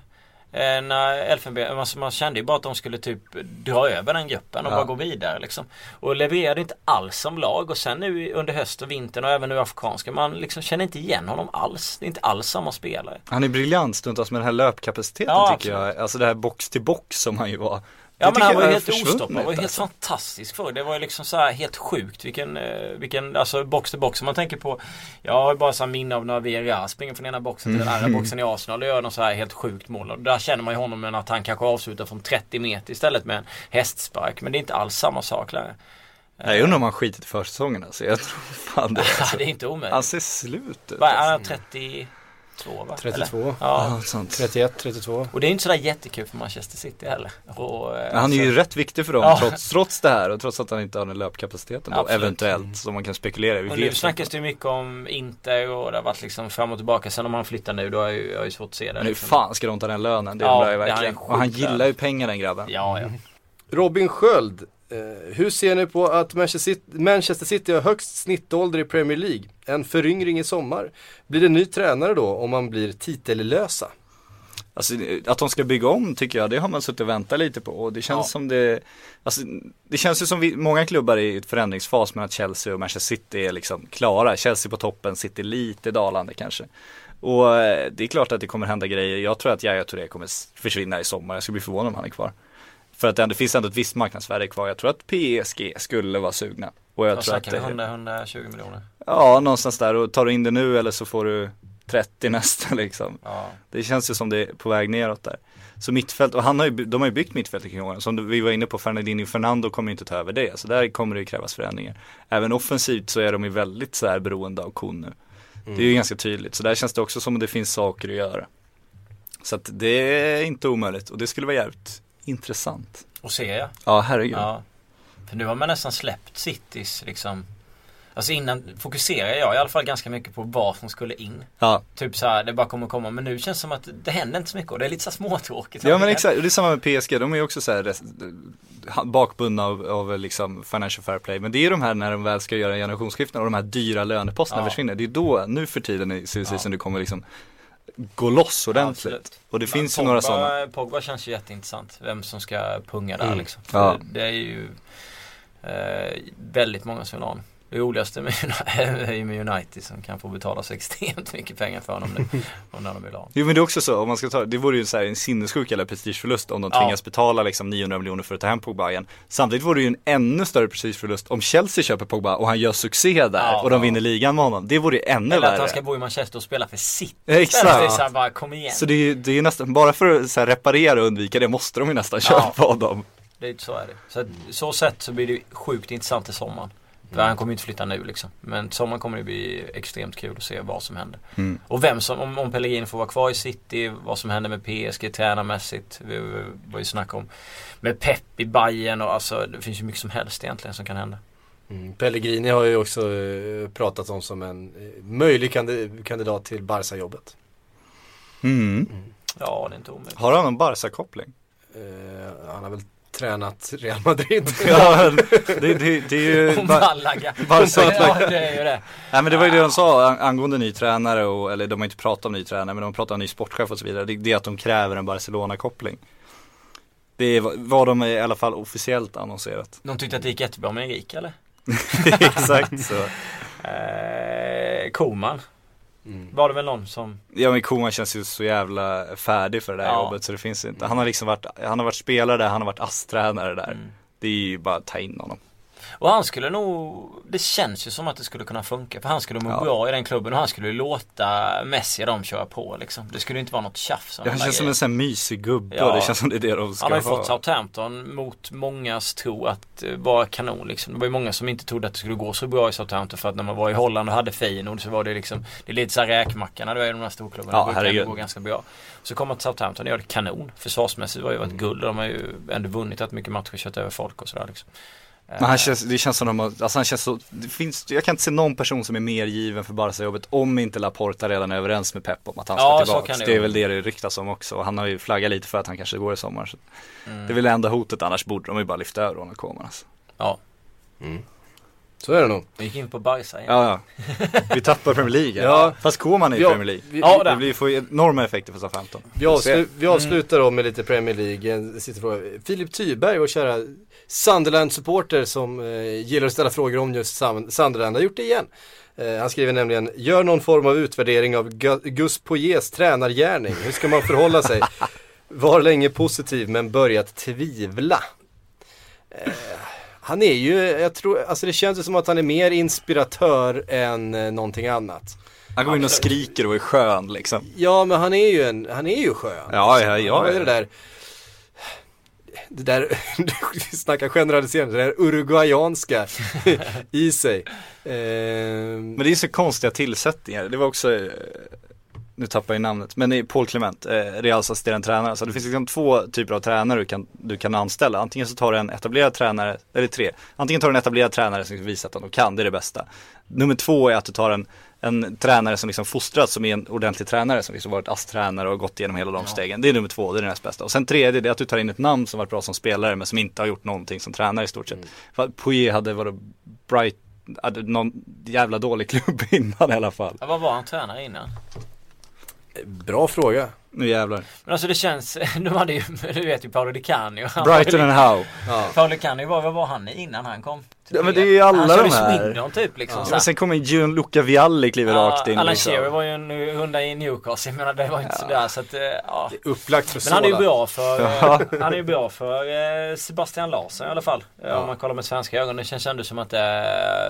när Elfenben, alltså man kände ju bara att de skulle typ dra över den gruppen och Ja. bara gå vidare liksom. Och levererade inte alls som lag och sen nu under höst och vintern och även nu afrikanska, man liksom känner inte igen honom alls. Det är inte alls samma spelare. Han är briljant stundtals med den här löpkapaciteten Ja, tycker jag. Alltså det här box till box som han ju var. Ja men han var ju helt ostoppbar, var helt alltså. fantastisk för Det var ju liksom så här helt sjukt vilken, eh, vilken, alltså box till box. Om man tänker på, jag har ju bara så minne av när VRA springer från ena boxen till den andra Mm. boxen i Arsenal och gör något så här helt sjukt mål. Och där känner man ju honom med att han kanske avslutar från 30 meter istället med en hästspark. Men det är inte alls samma sak längre. Jag undrar om han skitit i försäsongen alltså. Jag tror fan det. Alltså. det är inte omöjligt. Han ser slut ut. Är han? Alltså. 32 va? 32. Eller? Ja. Ja, sånt. 31, 32. Och det är inte sådär jättekul för Manchester City heller. Och, eh, han är ju så- rätt viktig för dem Ja. trots, trots det här och trots att han inte har den löpkapaciteten då, eventuellt. Som man kan spekulera i. Vi Och nu snackas inte. det ju mycket om Inter och det har varit liksom fram och tillbaka. Sen om han flyttar nu då har jag ju, jag har ju svårt att se det. Men hur liksom. fan ska de ta den lönen? Det Ja, undrar jag verkligen. Och han gillar ju pengar den grabben. Ja, ja. Robin Sköld, hur ser ni på att Manchester City, har högst snittålder i Premier League? En föryngring i sommar. Blir det ny tränare då om man blir titellösa? Alltså att de ska bygga om tycker jag, det har man suttit och väntat lite på och det känns Ja. som det Alltså det känns ju som vi, många klubbar är i ett förändringsfas men att Chelsea och Manchester City är liksom klara. Chelsea på toppen, City lite dalande kanske. Och eh, det är klart att det kommer hända grejer. Jag tror att Yahya Touré kommer försvinna i sommar. Jag skulle bli förvånad om han är kvar. För att det finns ändå ett visst marknadsvärde kvar. Jag tror att PSG skulle vara sugna. Och jag Vad tror att det, 100-120 miljoner? Ja, någonstans där. Och tar du in det nu eller så får du 30 nästa liksom. Ja. Det känns ju som det är på väg neråt där. Så mittfält, och han har ju, de har ju byggt mittfältet kring åren. Som vi var inne på, Fernandinho Fernando kommer ju inte ta över det. Så där kommer det ju krävas förändringar. Även offensivt så är de ju väldigt så här beroende av Kun nu. Det är ju ganska tydligt. Så där känns det också som att det finns saker att göra. Så att det är inte omöjligt och det skulle vara jävligt intressant. Och ser jag. Ja, herregud. Ja. För nu har man nästan släppt Citys liksom Alltså innan fokuserade jag i alla fall ganska mycket på vad som skulle in. Ja, Typ så här, det bara kommer komma. Men nu känns det som att det händer inte så mycket och det är lite så småtråkigt. ja men exakt, det är samma med PSG, de är ju också så här bakbundna av, av liksom financial fair play. Men det är de här när de väl ska göra generationsskiften och de här dyra löneposterna Ja. försvinner. Det är då, nu för tiden i CC som det kommer liksom gå loss ordentligt. absolut. och det Men finns ju Pogba, några sådana. Pogba känns ju jätteintressant. Vem som ska punga där Mm. liksom. Ja. Det är ju eh, väldigt många som vill ha honom. Det roligaste med, är ju med United som kan få betala så extremt mycket pengar för honom nu. när de vill ha. Jo men det är också så, om man ska ta, det vore ju så här en sinnessjuk eller prestigeförlust om de Ja. tvingas betala liksom 900 miljoner för att ta hem Pogba igen. Samtidigt vore det ju en ännu större prestigeförlust om Chelsea köper Pogba och han gör succé där Ja, och de ja. vinner ligan med honom. Det vore ju ännu Eller att värre. han ska bo i Manchester och spela för. Ja, exakt. Det är så här, bara kom igen. Så det är ju nästan, bara för att så här, reparera och undvika det måste de ju nästan köpa honom. Det är, så är det. Så så sätt så blir det sjukt intressant i sommaren. För han kommer ju inte flytta nu liksom. Men sommaren kommer det bli extremt kul att se vad som händer. Mm. Och vem som, om, om Pellegrini får vara kvar i City, vad som händer med PSG tränarmässigt. Vi vi var ju snack om. Med Pep i Bayern och alltså det finns ju mycket som helst egentligen som kan hända. Mm. Pellegrini har ju också eh, pratat om som en eh, möjlig kandi- kandidat till Barca-jobbet. Mm. Ja, det är inte omöjligt. Har han någon Barca-koppling? Eh, han har väl tränat Real Madrid. ja, det, det, det är ju Och Malaga. Barca. ja, det är ju det. Nej men det var ju det de sa ang- angående ny tränare och, eller de har inte pratat om ny tränare men de pratar om ny sportchef och så vidare. Det, det är att de kräver en Barcelona-koppling. Det är vad- de i alla fall officiellt annonserat. De tyckte att det gick jättebra med Enrique eller? Exakt så. Eh, Koman Mm. var det väl någon som Ja men Koman känns ju så jävla färdig för det där Ja. jobbet så det finns inte. Han har liksom varit, han har varit spelare där, han har varit ASS-tränare där. Mm. Det är ju bara att ta in honom. Och han skulle nog, det känns ju som att det skulle kunna funka. För han skulle må Ja. bra i den klubben och han skulle låta Messi och dem köra på liksom. Det skulle inte vara något tjafs Ja, han känns som en sån här mysig gubbe Ja. det känns som det är det de ska Han har ju ha. fått Southampton mot mångas tro att eh, vara kanon liksom. Det var ju många som inte trodde att det skulle gå så bra i Southampton för att när man var i Holland och hade Feyenoord så var det liksom Det är lite såhär räkmacka när du är i de här storklubbarna. Ja, det brukar gå ganska bra. Så kommer man till Southampton och gör det kanon. Försvarsmässigt var ju Mm. varit guld och de har ju ändå vunnit rätt mycket matcher, kört över folk och sådär liksom. Men han känns, det känns som de alltså han känns så, det finns, jag kan inte se någon person som är mer given för Barca-jobbet om inte Laporta redan är överens med Pep om att han ska Ja, tillbaka. det Det är väl det det ryktas om också han har ju flaggat lite för att han kanske går i sommar. Så Mm. Det är väl det enda hotet annars borde de ju bara lyfta över Ronald Koeman alltså. Ja, Så är det nog. vi gick in på Barca igen. Ja, ja. Vi tappar Premier League. Ja. Fast Koeman är i Ja, Premier League. vi- Ja, det blir, får enorma effekter för Southampton. Vi, avslu vi Mm. avslutar då med lite Premier League. En sista fråga. Filip Tyberg, vår kära Sunderland-supporter som eh, gillar att ställa frågor om just Sun- Sunderland, har gjort det igen. Eh, han skriver nämligen, gör någon form av utvärdering av Gu- Gus Poyets tränargärning. Hur ska man förhålla sig? Var länge positiv men börjat tvivla. Eh, han är ju, jag tror, alltså det känns ju som att han är mer inspiratör än eh, någonting annat. Han går in och skriker och är skön liksom. Ja men han är ju en, han är ju skön. Ja, ja, ja, ja. det där, det där, vi snackar generaliserande, det där uruguayanska i sig. Ehm, Men det är så konstiga tillsättningar. Det var också, eh, nu tappar jag namnet, men det är Paul Clement, eh, Reals assisterande tränare. Så det finns liksom två typer av tränare du kan, du kan anställa. Antingen så tar du en etablerad tränare, eller tre. Antingen tar du en etablerad tränare som visar att de kan, det är det bästa. Nummer två är att du tar en, en tränare som liksom fostrats som är en ordentlig tränare som liksom varit ASS-tränare och gått igenom hela de stegen. Det är nummer två, det är det näst bästa. Och sen tredje, det är att du tar in ett namn som varit bra som spelare men som inte har gjort någonting som tränare i stort sett. För att Poirier hade varit Bright, hade någon jävla dålig klubb innan i alla fall. Ja, vad var han tränare innan? bra fråga. Nu jävlar. Men alltså det känns, de hade ju, du vet ju Paolo Di Canio. Brighton and How. Ja. Paolo Di Canio var, vad var han innan han kom? Ja, men det? det är ju alla han de här. Swindon typ liksom. Ja, så men sen kommer Gianluca Vialli kliver rakt in Alan liksom. Shearer var ju en hunda i Newcastle. Jag menar det var inte sådär så att, eh, ja. Upplagt för Men han är ju bra för, Ja. eh, han är ju bra för eh, Sebastian Larsson i alla fall. Eh, Om man kollar med svenska ögon. Det känns ändå som att eh,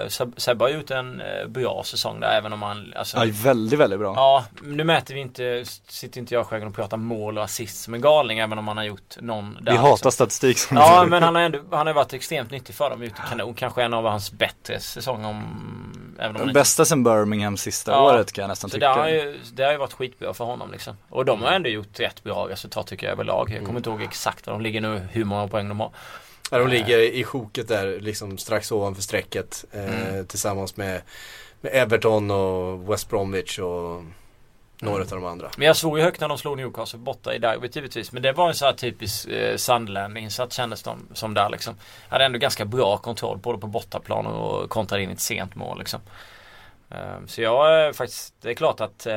Seb- Sebbe har gjort en bra säsong där även om han, alltså, Ja, väldigt, väldigt bra. Ja, nu mäter vi inte, sitter inte jag själv och pratar mål och assist som en galning även om han har gjort någon där. Vi hatar liksom. statistik som Ja men han har ändå, han har varit extremt nyttig för dem, gjort kanon. Kanske en av hans bättre säsonger om, även om inte- bästa sen Birmingham sista Ja, året kan jag nästan så det tycka. har, ju, det har ju varit skitbra för honom liksom. Och de har ändå gjort rätt bra resultat tycker jag överlag. Jag kommer inte ihåg exakt vad de ligger nu, hur många poäng de har. Ja, de ligger i sjoket där, liksom strax ovanför strecket. Eh, Tillsammans med, med Everton och West Bromwich och några av de andra. Men jag såg ju högt när de slog Newcastle borta i derbyt givetvis. Men det var en sån här typisk eh, Sunderland-insats kändes de som där liksom. Hade ändå ganska bra kontroll både på bortaplan och kontrade in ett sent mål liksom. Eh, så jag är faktiskt, det är klart att eh,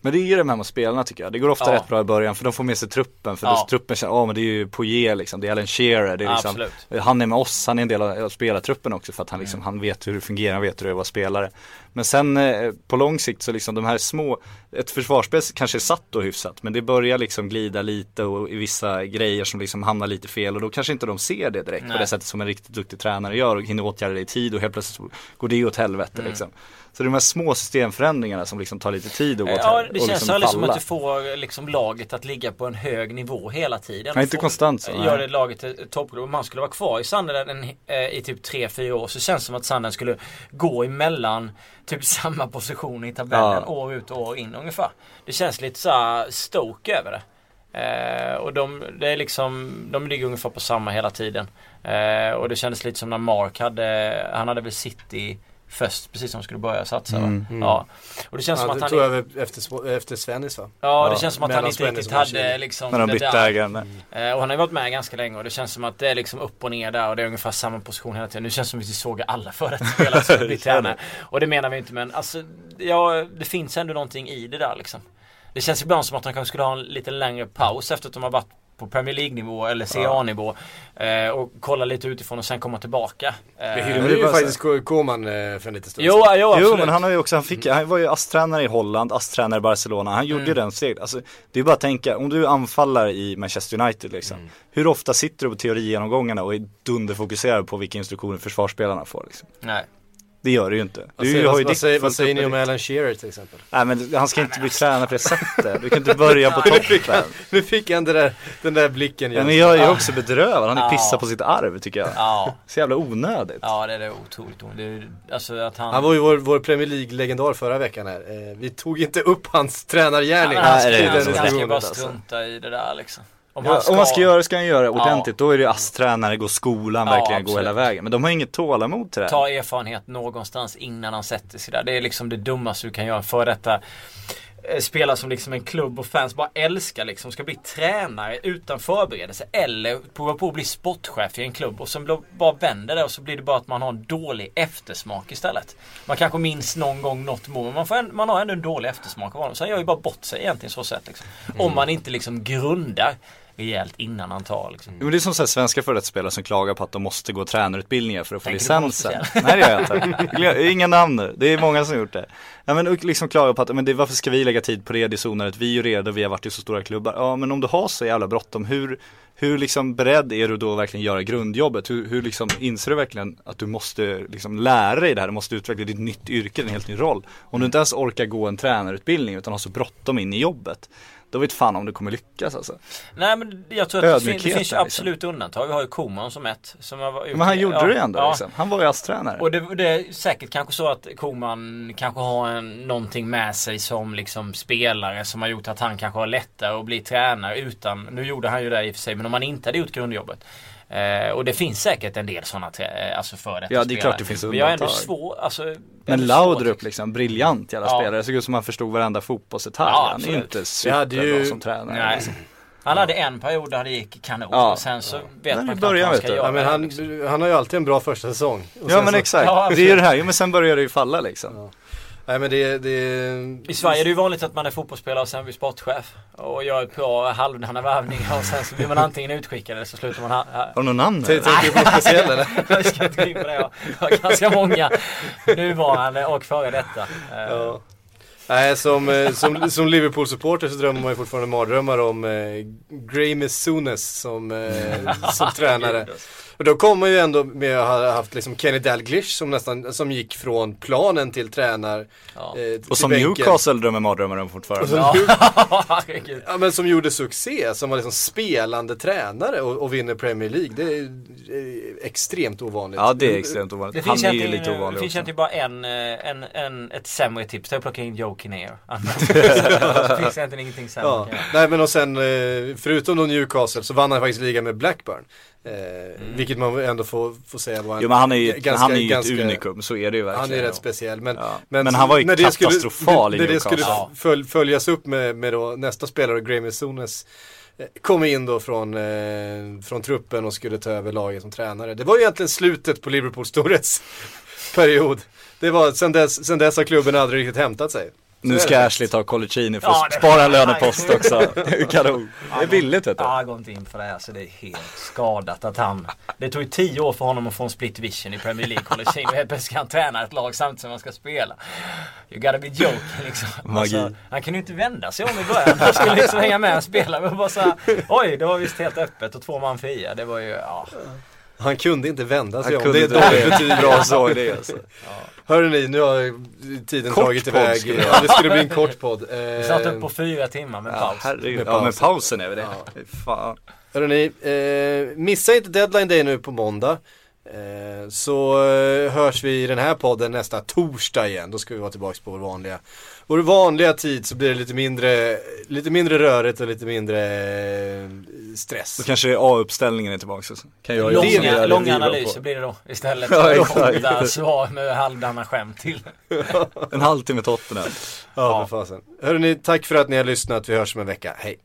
Men det är ju det här med spelarna tycker jag. Det går ofta Ja. rätt bra i början för de får med sig truppen. För Ja. truppen känner, ja men det är ju Poirier liksom, det är Alan Shearer, det är liksom, Absolut. Han är med oss, han är en del av spelartruppen också för att han liksom, han vet hur det fungerar, han vet hur det är att vara spelare. Men sen eh, på lång sikt så liksom de här små, ett försvarsspel kanske är satt då hyfsat men det börjar liksom glida lite och i vissa grejer som liksom hamnar lite fel och då kanske inte de ser det direkt på Nej. det sättet som en riktigt duktig tränare gör och hinner åtgärda det i tid och helt plötsligt går det åt helvete Mm. liksom. Så det är de här små systemförändringarna som liksom tar lite tid att gå Ja, det känns liksom aldrig som falla. att du får liksom laget att ligga på en hög nivå hela tiden. Nej, inte Får- konstant så. Gör det laget till toppgrupp. Om man skulle vara kvar i Sunderland eh, i typ 3-4 år så känns det som att Sunderland skulle gå emellan typ samma position i tabellen Ja. år ut och år in ungefär. Det känns lite såhär Stoke över det. Eh, och de, det är liksom, de ligger ungefär på samma hela tiden. Eh, och det kändes lite som när Mark hade, han hade väl City först precis som skulle börja satsa Mm. va? Ja. Och det känns som Ja, att det han tog över efter, efter Svennis va? Ja, Ja, det känns som att han mellan inte Svennis riktigt hade liksom När de bytte ägare. Eh, Och han har ju varit med ganska länge och det känns som att det är liksom upp och ner där och det är ungefär samma position hela tiden. Nu känns det som att vi såg alla före detta spelare som blir tränare. Och det menar vi inte men alltså, ja, det finns ändå någonting i det där liksom. Det känns ibland som att de kanske skulle ha en lite längre paus efter att de har varit på Premier League-nivå eller CA-nivå eh, och kolla lite utifrån och sen komma tillbaka. Vi Eh, hyllade men det är ju faktiskt Koman eh, för en liten stund Jo, sedan. jo, absolut. Jo men han har ju också, han, fick, han var ju ASS-tränare i Holland, ASS-tränare i Barcelona, han gjorde ju den steg. Alltså, det är bara att tänka, om du anfallar i Manchester United liksom. Hur ofta sitter du på teorigenomgångarna och är dunderfokuserad på vilka instruktioner försvarsspelarna får liksom? Nej. Det gör du ju inte. Vad Du säger, har ju vad, ditt säger, vad säger ni om. Alan Shearer till exempel? Nej men han ska inte bli tränare på det sättet. Du kan inte börja på toppen. Nu fick han det där, den där blicken Ja, men jag är ju också bedrövad, han är Ja. pissar på sitt arv tycker jag. Ja, Så jävla onödigt. ja det är det otroligt. Det är, alltså att han... Han var ju vår, vår Premier League-legendar förra veckan här. Eh, vi tog inte upp hans tränargärning. Ja, han ska, Nej, det är han det ska, han ska roligt, bara alltså. strunta i det där liksom. Om Ja, om man ska göra det ska han göra det ordentligt. Då är det ju ASS-tränare, gå skolan, Ja, verkligen gå absolut. hela vägen. Men de har inget tålamod till det. här. ta erfarenhet någonstans innan han sätter sig där. Det är liksom det dummaste du kan göra för detta eh, spelare som liksom en klubb och fans bara älskar liksom ska bli tränare utan förberedelse eller prova på att bli sportchef i en klubb och sen bara vänder det och så blir det bara att man har en dålig eftersmak istället. Man kanske minns någon gång något mål men man, får en, man har ändå en dålig eftersmak av honom. Så han gör ju bara bort sig egentligen så sätt liksom. Om man inte liksom grundar rejält innan han tar liksom. Jo, men det är som så här svenska före som klagar på att de måste gå tränarutbildningar för att få Tänker licensen. Nej det gör jag inte. Inga namn nu. Det är många som har gjort det. Ja, men liksom klagar på att, men det, varför ska vi lägga tid på det? Det är så onödigt. Vi är ju redo, vi har varit i så stora klubbar. Ja men om du har så jävla bråttom, hur, hur liksom beredd är du då att verkligen göra grundjobbet? Hur, hur liksom inser du verkligen att du måste liksom lära dig det här? Du måste utveckla ditt nytt yrke, en helt ny roll. Om du inte ens orkar gå en tränarutbildning utan har så bråttom in i jobbet. Då vet fan om du kommer lyckas alltså. Nej men jag tror att det, fin- det finns liksom. absolut undantag. Vi har ju Koman som ett. Som har Men han gjorde ja, det ändå ja. liksom. Han var ju ASS-tränare. Och det, det är säkert kanske så att Koman kanske har en, någonting med sig som liksom spelare som har gjort att han kanske har lättare att bli tränare utan, nu gjorde han ju det i och för sig, men om han inte hade gjort grundjobbet. Eh, och det finns säkert en del sådana trä- alltså för detta Ja, det är klart det finns Men jag är ändå undantag. svår, alltså, Men Laudrup liksom, briljant jävla Ja. spelare. Det såg ut som han förstod varenda fotbollsdetalj. Ja, han är inte Vi hade superbra ju- som tränare. Nej. liksom. Han hade en period där det gick kanon Ja. och sen så vet Men man knappt vad vet ska göra. Ja, men han, liksom. han har ju alltid en bra första säsong. Och Ja men så- exakt. Ja, det är ju det här, jo, men sen börjar det ju falla liksom. Nej men det, det I Sverige är det ju vanligt att man är fotbollsspelare och sen blir sportchef. Och gör ett bra halvdana värvningar och sen så blir man antingen utskickad eller så slutar man här. Har du någon namn? Tänker du på något speciellt eller? Jag ska inte gå in på det. Jag har ganska många nuvarande och före detta. Ja. Nej, som, eh, som, som Liverpool-supporter så drömmer man ju fortfarande mardrömmar om eh, Graeme Souness som, eh, som tränare. Och då kommer ju ändå med att ha haft liksom Kenny Dalglish som nästan, som gick från planen till tränar. Ja. eh, till Och som bänken. Newcastle drömmer mardrömmar om fortfarande. Och som Ja. Ja men som gjorde succé, som var liksom spelande tränare och, och vinner Premier League. Det är, extremt ovanligt. Ja det är extremt ovanligt. Det Han finns är ju lite det ovanlig finns också. egentligen bara en, eh, en, en, ett sämre tips. Det är att plocka in Joe Kinnear. Det finns egentligen ingenting sämre. Ja, nej men och sen eh, förutom då Newcastle så vann han faktiskt ligan med Blackburn. Eh, Vilket Vilket man ändå får, får säga var Jo men han är ju, ganska- han är ju ganska- ett unikum, så är det ju verkligen. Han är rätt speciell. Men, Ja. Men han var ju när det skulle- katastrofal i När det skulle Ja. följ, följas upp med, med då nästa spelare, Graham Sones eh, kom in då från, eh, från truppen och skulle ta över laget som tränare. Det var ju egentligen slutet på Liverpools storhetsperiod. Det var, sen dess, sen dess har klubben aldrig riktigt hämtat sig. Nu ska Ashley ta Colicini för att Ja, spara en lönepost också. Kanon. Det är billigt vet du. Ja, gå inte in för det här så det är helt skadat att han Det tog ju tio år för honom att få en split vision i Premier League och helt plötsligt ska han träna ett lag samtidigt som han ska spela You gotta be joking liksom Magi. Han kunde ju inte vända sig om i början Han skulle liksom hänga med och spela men bara såhär Oj, det var visst helt öppet och två man fria Det var ju, ja Han kunde inte vända sig Han om. Det är dåligt betyg. Bra så är det alltså. Hörrni, nu har tiden Kort dragit iväg. skulle det Ja, det skulle bli en kort podd. Vi Eh, uppe på fyra timmar med Ja, paus herregud. Med Ja men pausen. är väl det. Fy Fan. Hörrni, eh, missa inte deadline day nu på måndag. Eh, så eh, hörs vi i den här podden nästa torsdag igen. Då ska vi vara tillbaka på vår vanliga, vår vanliga tid så blir det lite mindre, lite mindre rörigt och lite mindre eh, stress. Då kanske A-uppställningen är tillbaka. Så kan jag Långa- Långa, långa analyser blir det då istället Ja, korta svar med halvdana skämt till En halvtimme Tottenham. Ja, för fasen. Hörrni, tack för att ni har lyssnat. Vi hörs om en vecka. Hej!